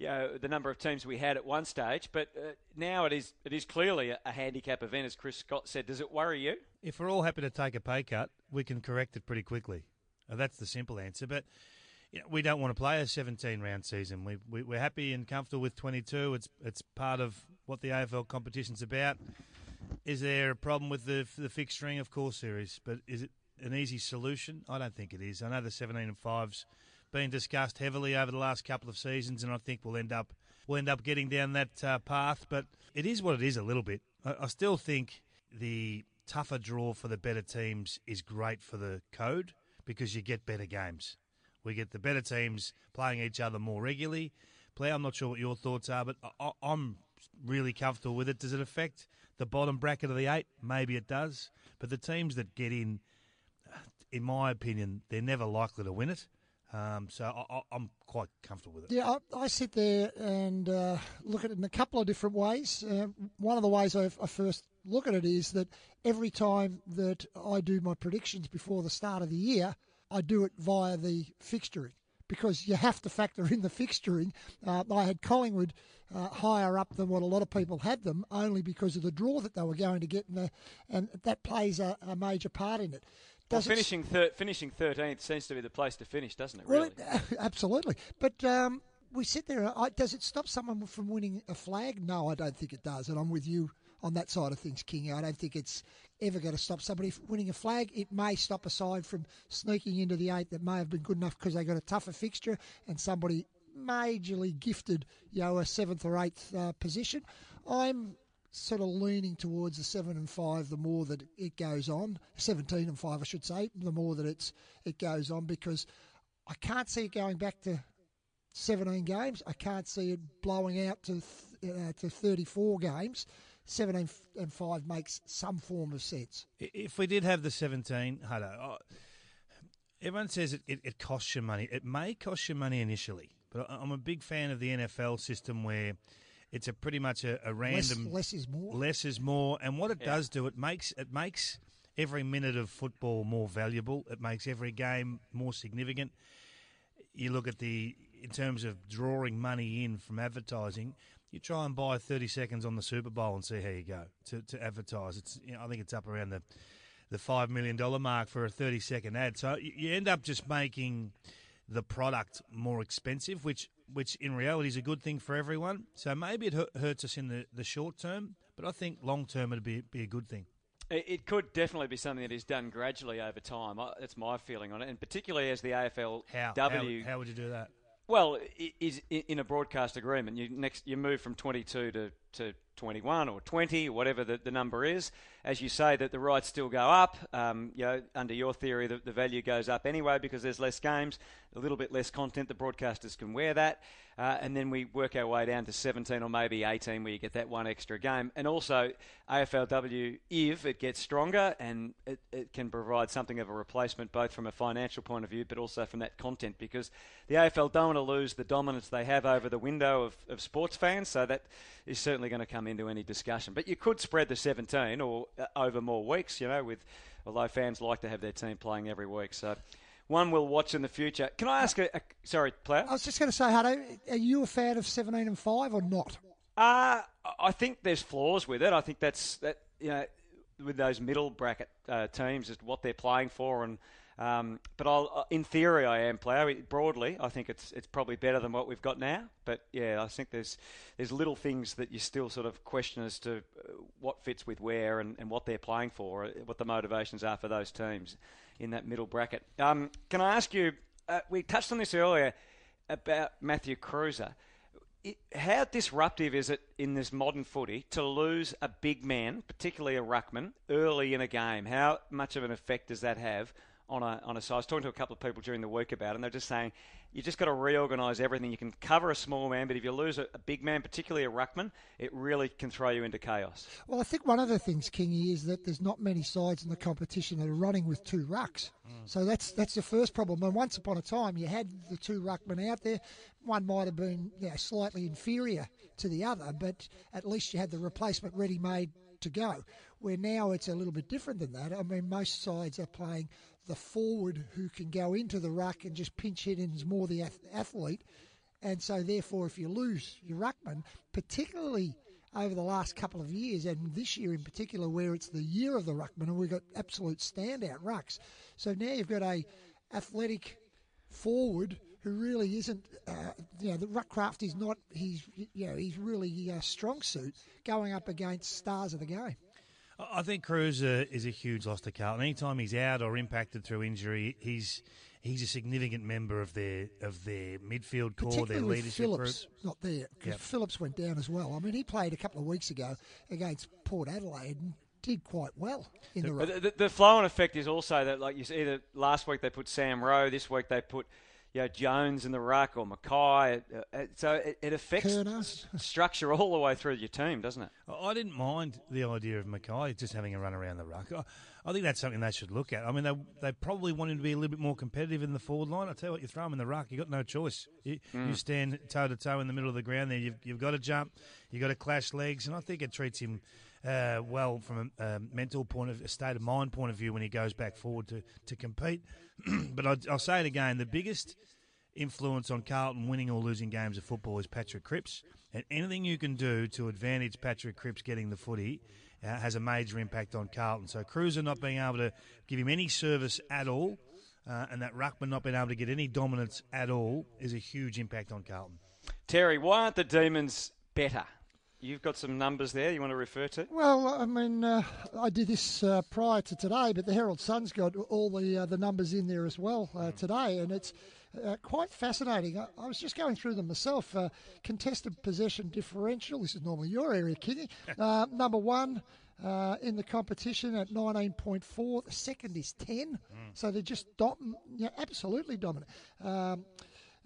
You know, the number of teams we had at one stage, but uh, now it is it is clearly a, a handicap event, as Chris Scott said. Does it worry you? If we're all happy to take a pay cut, we can correct it pretty quickly. Uh, that's the simple answer. But you know, we don't want to play a 17 round season. We, we we're happy and comfortable with 22. It's it's part of what the AFL competition's about. Is there a problem with the the fixturing? Of course there is, but is it an easy solution? I don't think it is. I know the 17 and fives been discussed heavily over the last couple of seasons, and I think we'll end up we'll end up getting down that uh, path. But it is what it is a little bit. I, I still think the tougher draw for the better teams is great for the code because you get better games. We get the better teams playing each other more regularly. Play, I'm not sure what your thoughts are, but I, I'm really comfortable with it. Does it affect the bottom bracket of the eight? Maybe it does. But the teams that get in, in my opinion, they're never likely to win it. Um, so I, am quite comfortable with it. Yeah, I, I sit there and uh, look at it in a couple of different ways. Uh, one of the ways I've, I first look at it is that every time that I do my predictions before the start of the year, I do it via the fixturing because you have to factor in the fixturing. Uh, I had Collingwood uh, higher up than what a lot of people had them, only because of the draw that they were going to get, the, and that plays a, a, major part in it. Well, finishing thir- finishing thirteenth seems to be the place to finish, doesn't it? Really? Well, absolutely. But um, we sit there. I, does it stop someone from winning a flag? No, I don't think it does. And I'm with you on that side of things, King. I don't think it's ever going to stop somebody winning a flag. It may stop a side from sneaking into the eight that may have been good enough because they got a tougher fixture and somebody majorly gifted, you know, a seventh or eighth uh, position. I'm sort of leaning towards the seven and five the more that it goes on. Seventeen and five, I should say, the more that it's it goes on because I can't see it going back to 17 games. I can't see it blowing out to uh, to 34 games. 17 and 5 makes some form of sense. If we did have the 17, hello, everyone says it, it, it, costs you money. It may cost you money initially, but I'm a big fan of the NFL system where it's a pretty much a, a random less, less, is more. Less is more, and what it yeah. does do, it makes it makes every minute of football more valuable. It makes every game more significant. You look at the in terms of drawing money in from advertising you try and buy 30 seconds on the Super Bowl and see how you go to, to advertise. It's you know, I think it's up around the the five million dollar mark for a 30 second ad. So you, end up just making the product more expensive, which which in reality is a good thing for everyone. So maybe it hurts us in the, the short term, but I think long term it'd be be a good thing. It could definitely be something that is done gradually over time. That's my feeling on it, and particularly as the AFL how, how, how would you do that? Well, is in a broadcast agreement, you next you move from 22 to to 21 or 20 or whatever the, the number is. As you say, that the rights still go up. Um, you know, under your theory, the, the value goes up anyway because there's less games, a little bit less content. The broadcasters can wear that, uh, and then we work our way down to 17 or maybe 18 where you get that one extra game. And also, AFLW, if it gets stronger and it, it can provide something of a replacement both from a financial point of view but also from that content because the AFL don't want to lose the dominance they have over the window of, of sports fans. So that is certainly going to come into any discussion. But you could spread the 17 or uh, over more weeks, you know, with although fans like to have their team playing every week. So one we'll watch in the future. Can I ask a, a sorry, player? I was just going to say, Hutto, are you a fan of 17 and 5 or not? Uh, I think there's flaws with it. I think that's that you know with those middle bracket uh, teams, is what they're playing for, and um, but I'll, uh, in theory, I am player. Broadly, I think it's it's probably better than what we've got now. But yeah, I think there's there's little things that you still sort of question as to uh, what fits with where and, and what they're playing for, uh, what the motivations are for those teams in that middle bracket. Um, can I ask you? Uh, we touched on this earlier about Matthew Kreuzer. How disruptive is it in this modern footy to lose a big man, particularly a ruckman, early in a game? How much of an effect does that have on a on a side? I was talking to a couple of people during the week about it, and they're just saying you just got to reorganise everything. You can cover a small man, but if you lose a, a, big man, particularly a ruckman, it really can throw you into chaos. Well, I think one of the things, Kingy, is that there's not many sides in the competition that are running with two rucks. Mm. So that's that's the first problem. And once upon a time, you had the two ruckmen out there. One might have been you know, slightly inferior to the other, but at least you had the replacement ready made to go. Where now it's a little bit different than that. I mean, most sides are playing the forward who can go into the ruck and just pinch hit and is more the athlete. And so, therefore, if you lose your ruckman, particularly over the last couple of years, and this year in particular, where it's the year of the ruckman, and we've got absolute standout rucks. So now you've got a athletic forward who really isn't, uh, you know, the ruckcraft is not his, you know, he's really uh, strong suit going up against stars of the game. I think Kreuzer is a huge loss to Carlton. Anytime he's out or impacted through injury, he's he's a significant member of their of their midfield core, their leadership Phillips group. Not there because yep. Phillips went down as well. I mean, he played a couple of weeks ago against Port Adelaide and did quite well in the, the, the, the flow on effect is also that, like you see, either last week they put Sam Rowe, this week they put you know, Jones in the ruck or McKay. Uh, so it, it affects structure all the way through your team, doesn't it? I didn't mind the idea of McKay just having a run around the ruck. I, I think that's something they should look at. I mean, they, they probably want him to be a little bit more competitive in the forward line. I tell you what, you throw him in the ruck, you've got no choice. You, mm. you stand toe to toe in the middle of the ground there. You've, you've got to jump, you've got to clash legs, and I think it treats him uh, well from a, a, mental point of a state of mind point of view when he goes back forward to, to compete. but I, I'll say it again: the biggest influence on Carlton winning or losing games of football is Patrick Cripps, and anything you can do to advantage Patrick Cripps getting the footy. Uh, has a major impact on Carlton. So Kreuzer not being able to give him any service at all, uh, and that Ruckman not being able to get any dominance at all is a huge impact on Carlton. Terry, why aren't the Demons better? You've got some numbers there you want to refer to? Well, I mean, uh, I did this uh, prior to today, but the Herald Sun's got all the uh, the numbers in there as well uh, today, and it's uh, quite fascinating. I, I, was just going through them myself. Uh, contested possession differential. This is normally your area, Kingy. number one. in the competition at 19.4, the second is 10, mm. so they're just dom- yeah, absolutely dominant. Um,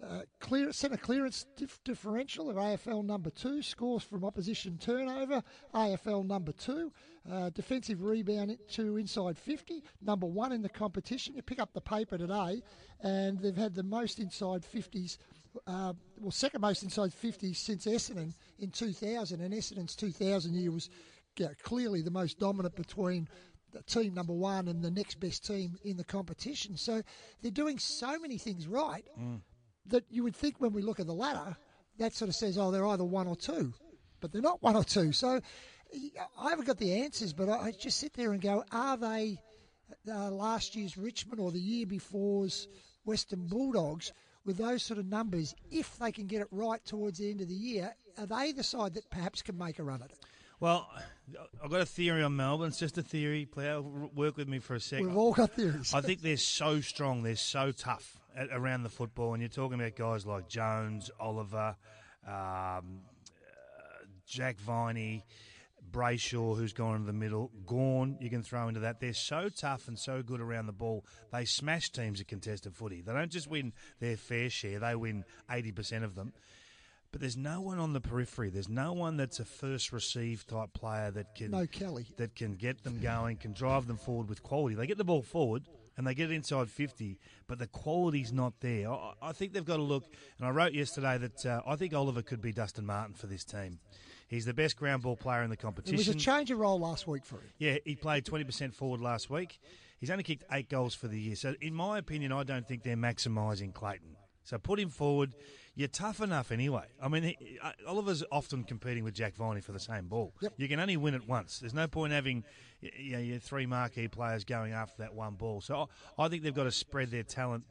uh, clear centre clearance dif- differential of AFL number two, scores from opposition turnover, AFL number two, uh, defensive rebound to inside 50, number one in the competition. You pick up the paper today, and they've had the most inside 50s, uh, well, second most inside 50s since Essendon in 2000, and Essendon's 2000 year was clearly the most dominant between team number one and the next best team in the competition. So they're doing so many things right. Mm that you would think when we look at the ladder, that sort of says, oh, they're either one or two, but they're not one or two. So I haven't got the answers, but I just sit there and go, are they uh, last year's Richmond or the year before's Western Bulldogs with those sort of numbers? If they can get it right towards the end of the year, are they the side that perhaps can make a run at it? Well, I've got a theory on Melbourne. It's just a theory. Play, work with me for a second. We've all got theories. I think they're so strong. They're so tough at, around the football. And you're talking about guys like Jones, Oliver, um, uh, Jack Viney, Brayshaw, who's gone into the middle, Gawn, you can throw into that. They're so tough and so good around the ball. They smash teams at contested footy. They don't just win their fair share, they win 80% of them. But there's no one on the periphery. There's no one that's a first receive type player that can No Kelly. that can get them going, can drive them forward with quality. They get the ball forward and they get it inside 50, but the quality's not there. I, I think they've got to look, and I wrote yesterday that uh, I think Oliver could be Dustin Martin for this team. He's the best ground ball player in the competition. It was a change of role last week for him. Yeah, he played 20% forward last week. He's only kicked eight goals for the year. So, in my opinion, I don't think they're maximising Clayton. So, put him forward. You're tough enough anyway. I mean, he, uh, Oliver's often competing with Jack Viney for the same ball. You can only win it once. There's no point having you know, your three marquee players going after that one ball. So, I, I think they've got to spread their talent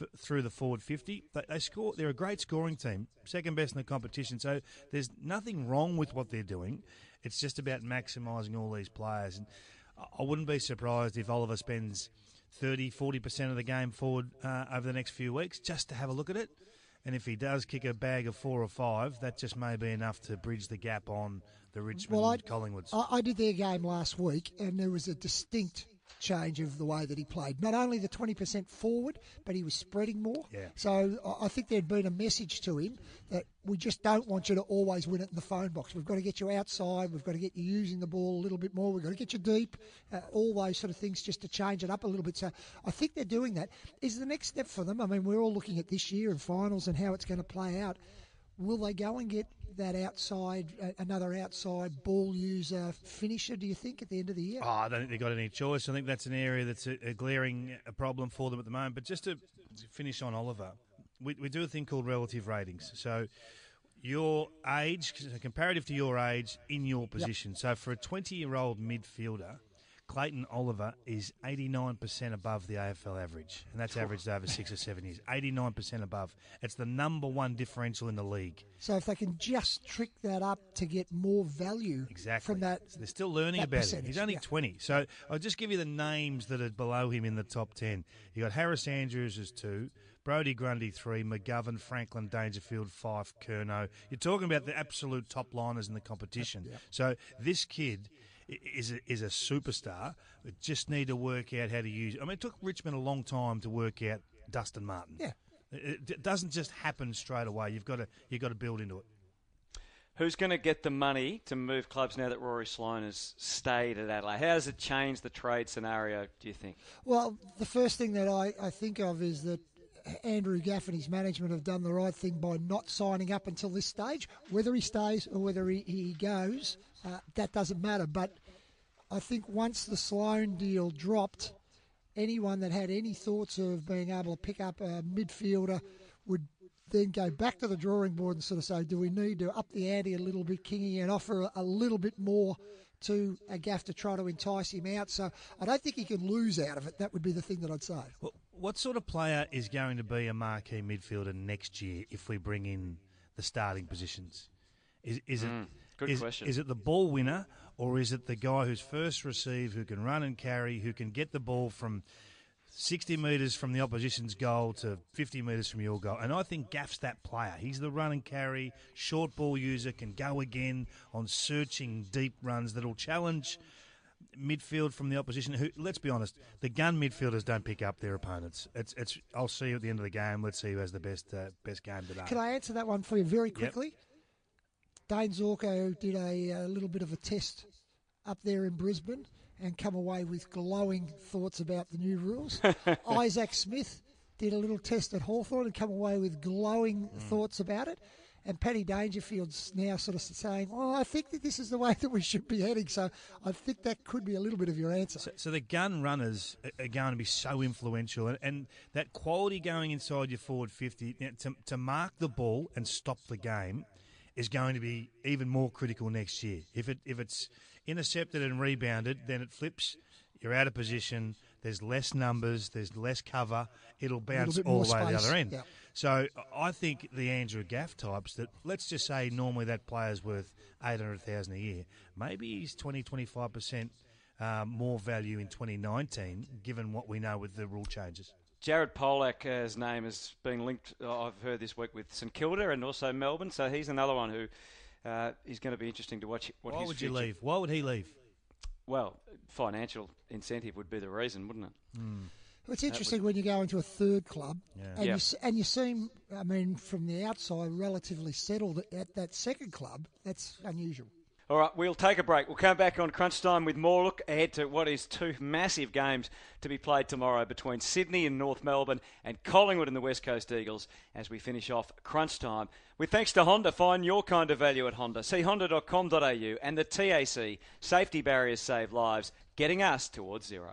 f- through the forward 50. They, they score. They're a great scoring team, second best in the competition. So there's nothing wrong with what they're doing. It's just about maximising all these players. And I- I wouldn't be surprised if Oliver spends 30, 40% of the game forward uh, over the next few weeks just to have a look at it. And if he does kick a bag of four or five, that just may be enough to bridge the gap on the Richmond Well, I, Collingwoods. I, I did their game last week, and there was a distinct change of the way that he played. Not only the 20% forward, but he was spreading more. Yeah. So I- think there'd been a message to him that we just don't want you to always win it in the phone box. We've got to get you outside. We've got to get you using the ball a little bit more. We've got to get you deep. Uh, all those sort of things just to change it up a little bit. So I think they're doing that. Is the next step for them? I mean, we're all looking at this year and finals and how it's going to play out. Will they go and get that outside, uh, another outside ball user finisher? Do you think at the end of the year? Oh, I don't think they've got any choice. I think that's an area that's a, a glaring uh, problem for them at the moment. But just to finish on Oliver, we, we do a thing called relative ratings. So your age, comparative to your age in your position. So for a 20 year old midfielder, Clayton Oliver is 89% above the AFL average, and that's averaged over six or seven years. 89% above. It's the number one differential in the league. So if they can just trick that up to get more value Exactly. from that, They're still learning about it. He's only yeah. 20. So I'll just give you the names that are below him in the top 10. you got Harris Andrews as two, Brodie Grundy three, McGovern, Franklin, Dangerfield, Fyfe, Curnow. You're talking about the absolute top liners in the competition. So this kid is a, is a superstar. We just need to work out how to use. I mean, it took Richmond a long time to work out Dustin Martin. Yeah. It, it doesn't just happen straight away. You've got to you've got to build into it. Who's going to get the money to move clubs now that Rory Sloane has stayed at Adelaide? How does it change the trade scenario, do you think? Well, the first thing that I, I think of is that Andrew Gaff and his management have done the right thing by not signing up until this stage. Whether he stays or whether he, he goes, uh, that doesn't matter. But I think once the Sloane deal dropped, anyone that had any thoughts of being able to pick up a midfielder would then go back to the drawing board and sort of say, do we need to up the ante a little bit, Kingy, and offer a, a little bit more to a Gaff to try to entice him out? So I don't think he can lose out of it. That would be the thing that I'd say. Well, what sort of player is going to be a marquee midfielder next year if we bring in the starting positions? Is, is it Mm, good is- question. is it the ball winner or is it the guy who's first receive, who can run and carry, who can get the ball from 60 metres from the opposition's goal to 50 metres from your goal? And I think Gaff's that player. He's the run and carry, short ball user, can go again on searching deep runs that'll challenge midfield from the opposition. Who, let's be honest, the gun midfielders don't pick up their opponents. It's, it's. I'll see you at the end of the game. Let's see who has the best, uh, best game today. Can I answer that one for you very quickly? Dayne Zorko did a, a little bit of a test up there in Brisbane and come away with glowing thoughts about the new rules. Isaac Smith did a little test at Hawthorn and come away with glowing mm. thoughts about it. And Paddy Dangerfield's now sort of saying, "Oh, I think that this is the way that we should be heading." So I think that could be a little bit of your answer. So, so the gun runners are- are going to be so influential, and, and that quality going inside your forward fifty you know, to to mark the ball and stop the game is going to be even more critical next year. If it if it's intercepted and rebounded, then it flips. You're out of position. There's less numbers. There's less cover. It'll bounce all the way to the other end. yeah. So I think the Andrew Gaff types that let's just say normally that player's worth eight hundred thousand a year. Maybe he's 20, 25 percent um, more value in 2019, given what we know with the rule changes. Jared Polec, uh, his name has been linked, uh, I've heard this week, with St Kilda and also Melbourne. So he's another one who uh, is going to be interesting to watch. What Why his would you leave? Why would he leave? Well, financial incentive would be the reason, wouldn't it? Hmm. It's That interesting when you go into a third club Yeah. and Yeah. you and you seem, I mean, from the outside, relatively settled at that second club. That's unusual. All right, we'll take a break. We'll come back on crunch time with more look ahead to what is two massive games to be played tomorrow between Sydney and North Melbourne and Collingwood and the West Coast Eagles as we finish off crunch time. With thanks to Honda, find your kind of value at Honda. See honda.com.au and the TAC. Safety barriers save lives, getting us towards zero.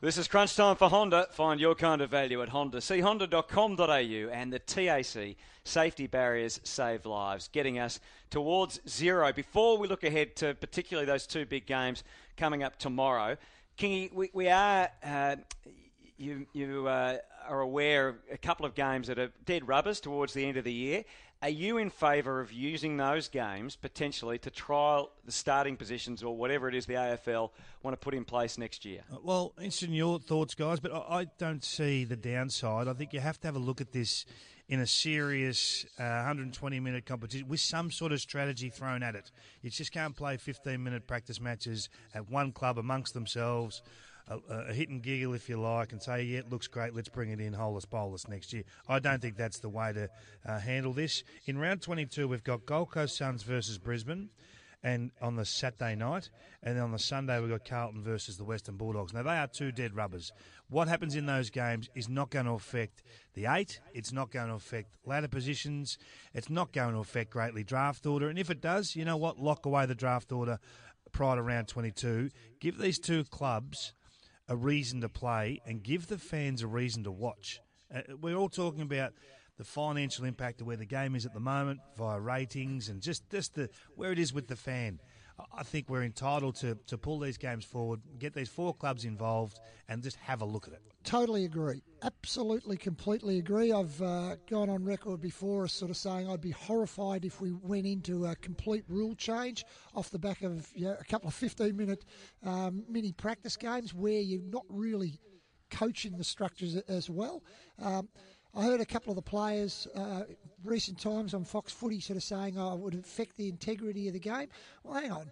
This is crunch time for Honda. Find your kind of value at Honda. See honda.com.au and the TAC. Safety barriers save lives, getting us towards zero. Before we look ahead to particularly those two big games coming up tomorrow, Kingy, we, we are. Uh, you you uh, are aware of a couple of games that are dead rubbers towards the end of the year. Are you in favour of using those games potentially to trial the starting positions or whatever it is the AFL want to put in place next year? Uh, Well, interested in your thoughts, guys, but I I don't see the downside. I think you have to have a look at this in a serious uh, 120 minute competition with some sort of strategy thrown at it. You just can't play 15 minute practice matches at one club amongst themselves. A, a hit and giggle, if you like, and say, yeah, it looks great, let's bring it in holus bolus next year. I don't think that's the way to uh, handle this. In round 22, we've got Gold Coast Suns versus Brisbane and on the Saturday night, and then on the Sunday we've got Carlton versus the Western Bulldogs. Now they are two dead rubbers. What happens in those games is not going to affect the eight. It's not going to affect ladder positions. It's not going to affect greatly draft order. And if it does, you know what? Lock away the draft order prior to round 22. Give these two clubs a reason to play and give the fans a reason to watch. Uh, we're all talking about the financial impact of where the game is at the moment via ratings and just, just the where it is with the fan. I- think we're entitled to, to pull these games forward, get these four clubs involved, and just have a look at it. Totally agree. Absolutely, completely agree. I've uh, gone on record before as sort of saying I'd be horrified if we went into a complete rule change off the back of a couple of 15 minute um, mini practice games where you're not really coaching the structures as well. Um, I heard a couple of the players uh, recent times on Fox Footy sort of saying, "Oh, it would affect the integrity of the game." Well, hang on.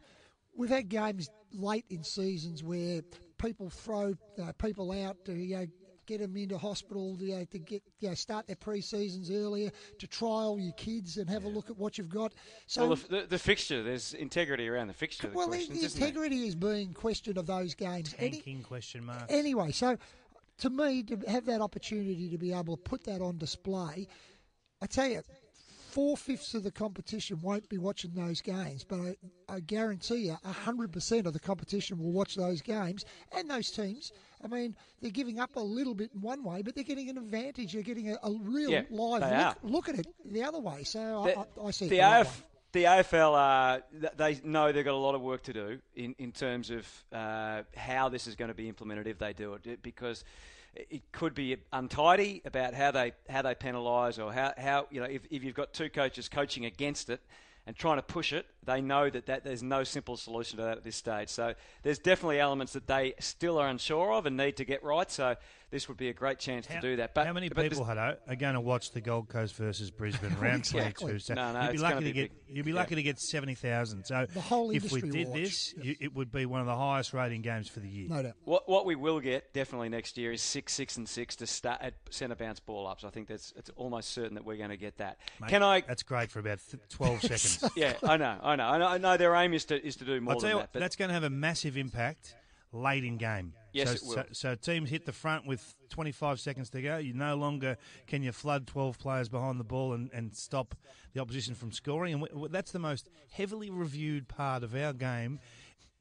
We've had games late in seasons where people throw uh, people out to you know, get them into hospital you know, to get you know, start their pre-seasons earlier to trial your kids and have a look at what you've got. So well, the, the, the fixture, there's integrity around the fixture. of the well, the, questions, the isn't integrity is being questioned of those games. Any- question marks. Anyway, so to me, to have that opportunity to be able to put that on display, I tell you, four fifths of the competition won't be watching those games, but I, I guarantee you, hundred percent of the competition will watch those games and those teams. I mean, they're giving up a little bit in one way, but they're getting an advantage. They're getting a, a real Yeah, live look, look at it the other way. So The- I, I, I see the AF. The AFL, uh, they know they've got a lot of work to do in, in terms of uh, how this is going to be implemented if they do it, because it could be untidy about how they how they penalise or how, how you know if, if you've got two coaches coaching against it and trying to push it, they know that, that there's no simple solution to that at this stage. So there's definitely elements that they still are unsure of and need to get right. So this would be a great chance to do that. But How many but people, Hutto, uh, are going to watch the Gold Coast versus Brisbane round Exactly. 22? So No, no, you'd be lucky gonna be get big. you'd be Yeah. to get 70,000. So The whole if we did will watch, this, you, it would be one of the highest rating games for the year. No doubt. What what we will get definitely next year is six, six, and six to start at centre bounce ball ups. I think that's it's almost certain that we're going to get that. Mate, Can I? That's great for about 12 seconds. Yeah, I know, I know, I know. I know their aim is to is to do more I'll tell than you that. what, But that's going to have a massive impact late in game. Yes, so, it will. So, so teams hit the front with 25 seconds to go. You no longer can you flood 12 players behind the ball and, and stop the opposition from scoring. And w- that's the most heavily reviewed part of our game,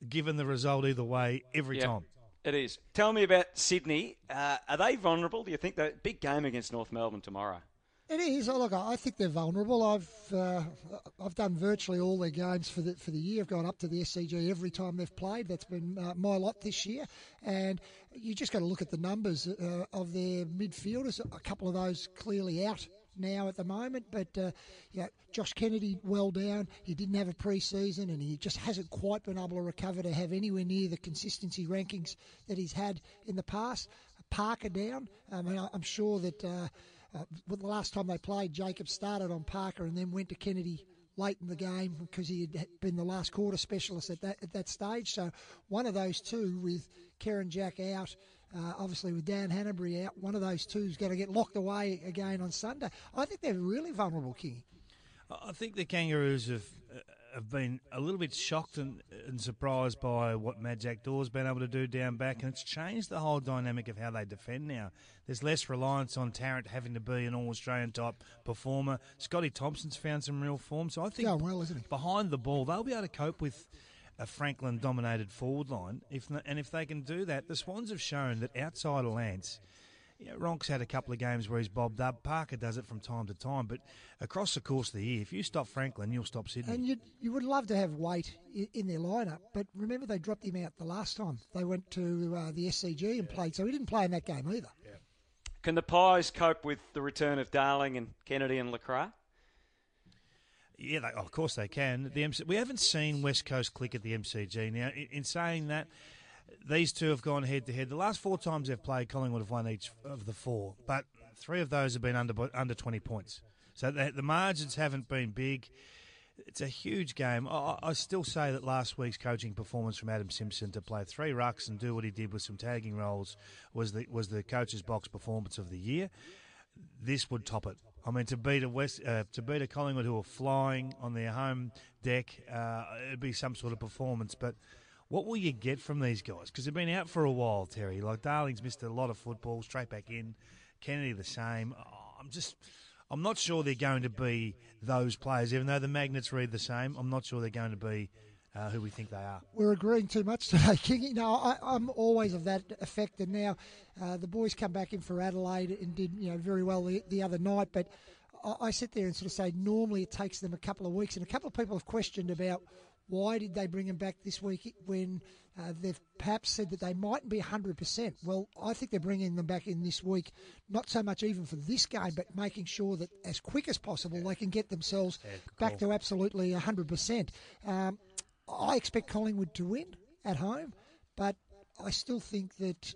given the result either way every Yeah, time. It is. Tell me about Sydney. Uh, are they vulnerable? Do you think that big game against North Melbourne tomorrow? It is. Oh, look, I think they're vulnerable. I've uh, I've done virtually all their games for the for the year. I've gone up to the SCG every time they've played. That's been uh, my lot this year. And you just got to look at the numbers uh, of their midfielders. A couple of those clearly out now at the moment. But uh, yeah, Josh Kennedy well down. He didn't have a pre-season, and he just hasn't quite been able to recover to have anywhere near the consistency rankings that he's had in the past. Parker down. I mean, I'm sure that uh, uh, the last time they played, Jacob started on Parker and then went to Kennedy late in the game because he had been the last quarter specialist at that at that stage. So one of those two with Kieren Jack out. Uh, obviously, with Dan Hannebery out, one of those two is going to get locked away again on Sunday. I think they're really vulnerable, King. I think the Kangaroos have uh, have been a little bit shocked and, and surprised by what Majak Daw's been able to do down back, and it's changed the whole dynamic of how they defend now. There's less reliance on Tarrant having to be an All Australian type performer. Scotty Thompson's found some real form, so I think Going well, isn't he? behind the ball they'll be able to cope with a Franklin dominated forward line. If and if they can do that, the Swans have shown that outside of Lance. You know, Ronk's had a couple of games where he's bobbed up. Parker does it from time to time, but across the course of the year, if you stop Franklin, you'll stop Sydney. And you you would love to have Waite in their lineup, but remember they dropped him out the last time they went to uh, the SCG and played, so he didn't play in that game either. Can the Pies cope with the return of Darling and Kennedy and LeCras? Yeah, they, of course they can. The MC, we haven't seen West Coast click at the MCG. Now, in, in saying that, these two have gone head to head. The last four times they've played, Collingwood have won each of the four, but three of those have been under under twenty points. So the, the margins haven't been big. It's a huge game. I, I still say that last week's coaching performance from Adam Simpson to play three rucks and do what he did with some tagging roles was the was the coach's box performance of the year. This would top it. I mean, to beat a West, uh, to beat a Collingwood who are flying on their home deck, uh, it'd be some sort of performance. But what will you get from these guys? Because they've been out for a while, Terry. Like Darling's missed a lot of football, straight back in. Kennedy the same. Oh, I'm just, I'm not sure they're going to be those players. Even though the magnets read the same, I'm not sure they're going to be uh, who we think they are. We're agreeing too much today, Kingy. No, I, I'm always of that effect. And now uh, the boys come back in for Adelaide and did you know very well the, the other night. But I sit there and sort of say normally it takes them a couple of weeks. And a couple of people have questioned about why did they bring him back this week when uh, they've perhaps said that they mightn't be 100%. Well, I think they're bringing them back in this week, not so much even for this game, but making sure that as quick as possible they can get themselves back to absolutely 100%. Um, I expect Collingwood to win at home, but I still think that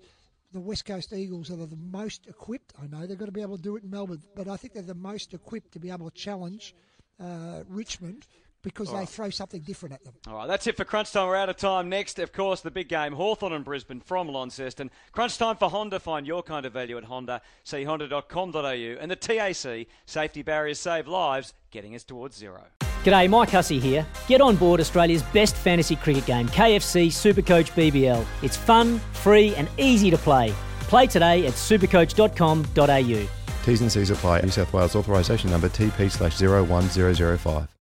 the West Coast Eagles are the most equipped. I know they've got to be able to do it in Melbourne, but I think they're the most equipped to be able to challenge uh, Richmond because All they right. throw something different at them. All right, that's it for Crunch Time. We're out of time. Next, of course, the big game, Hawthorn and Brisbane from Launceston. Crunch Time for Honda. Find your kind of value at Honda. See honda.com.au. And the TAC, safety barriers save lives, getting us towards zero. G'day, Mike Hussey here. Get on board Australia's best fantasy cricket game, KFC Supercoach BBL. It's fun, free, and easy to play. Play today at supercoach.com.au. T's and C's apply. New South Wales authorisation number TP slash 01005.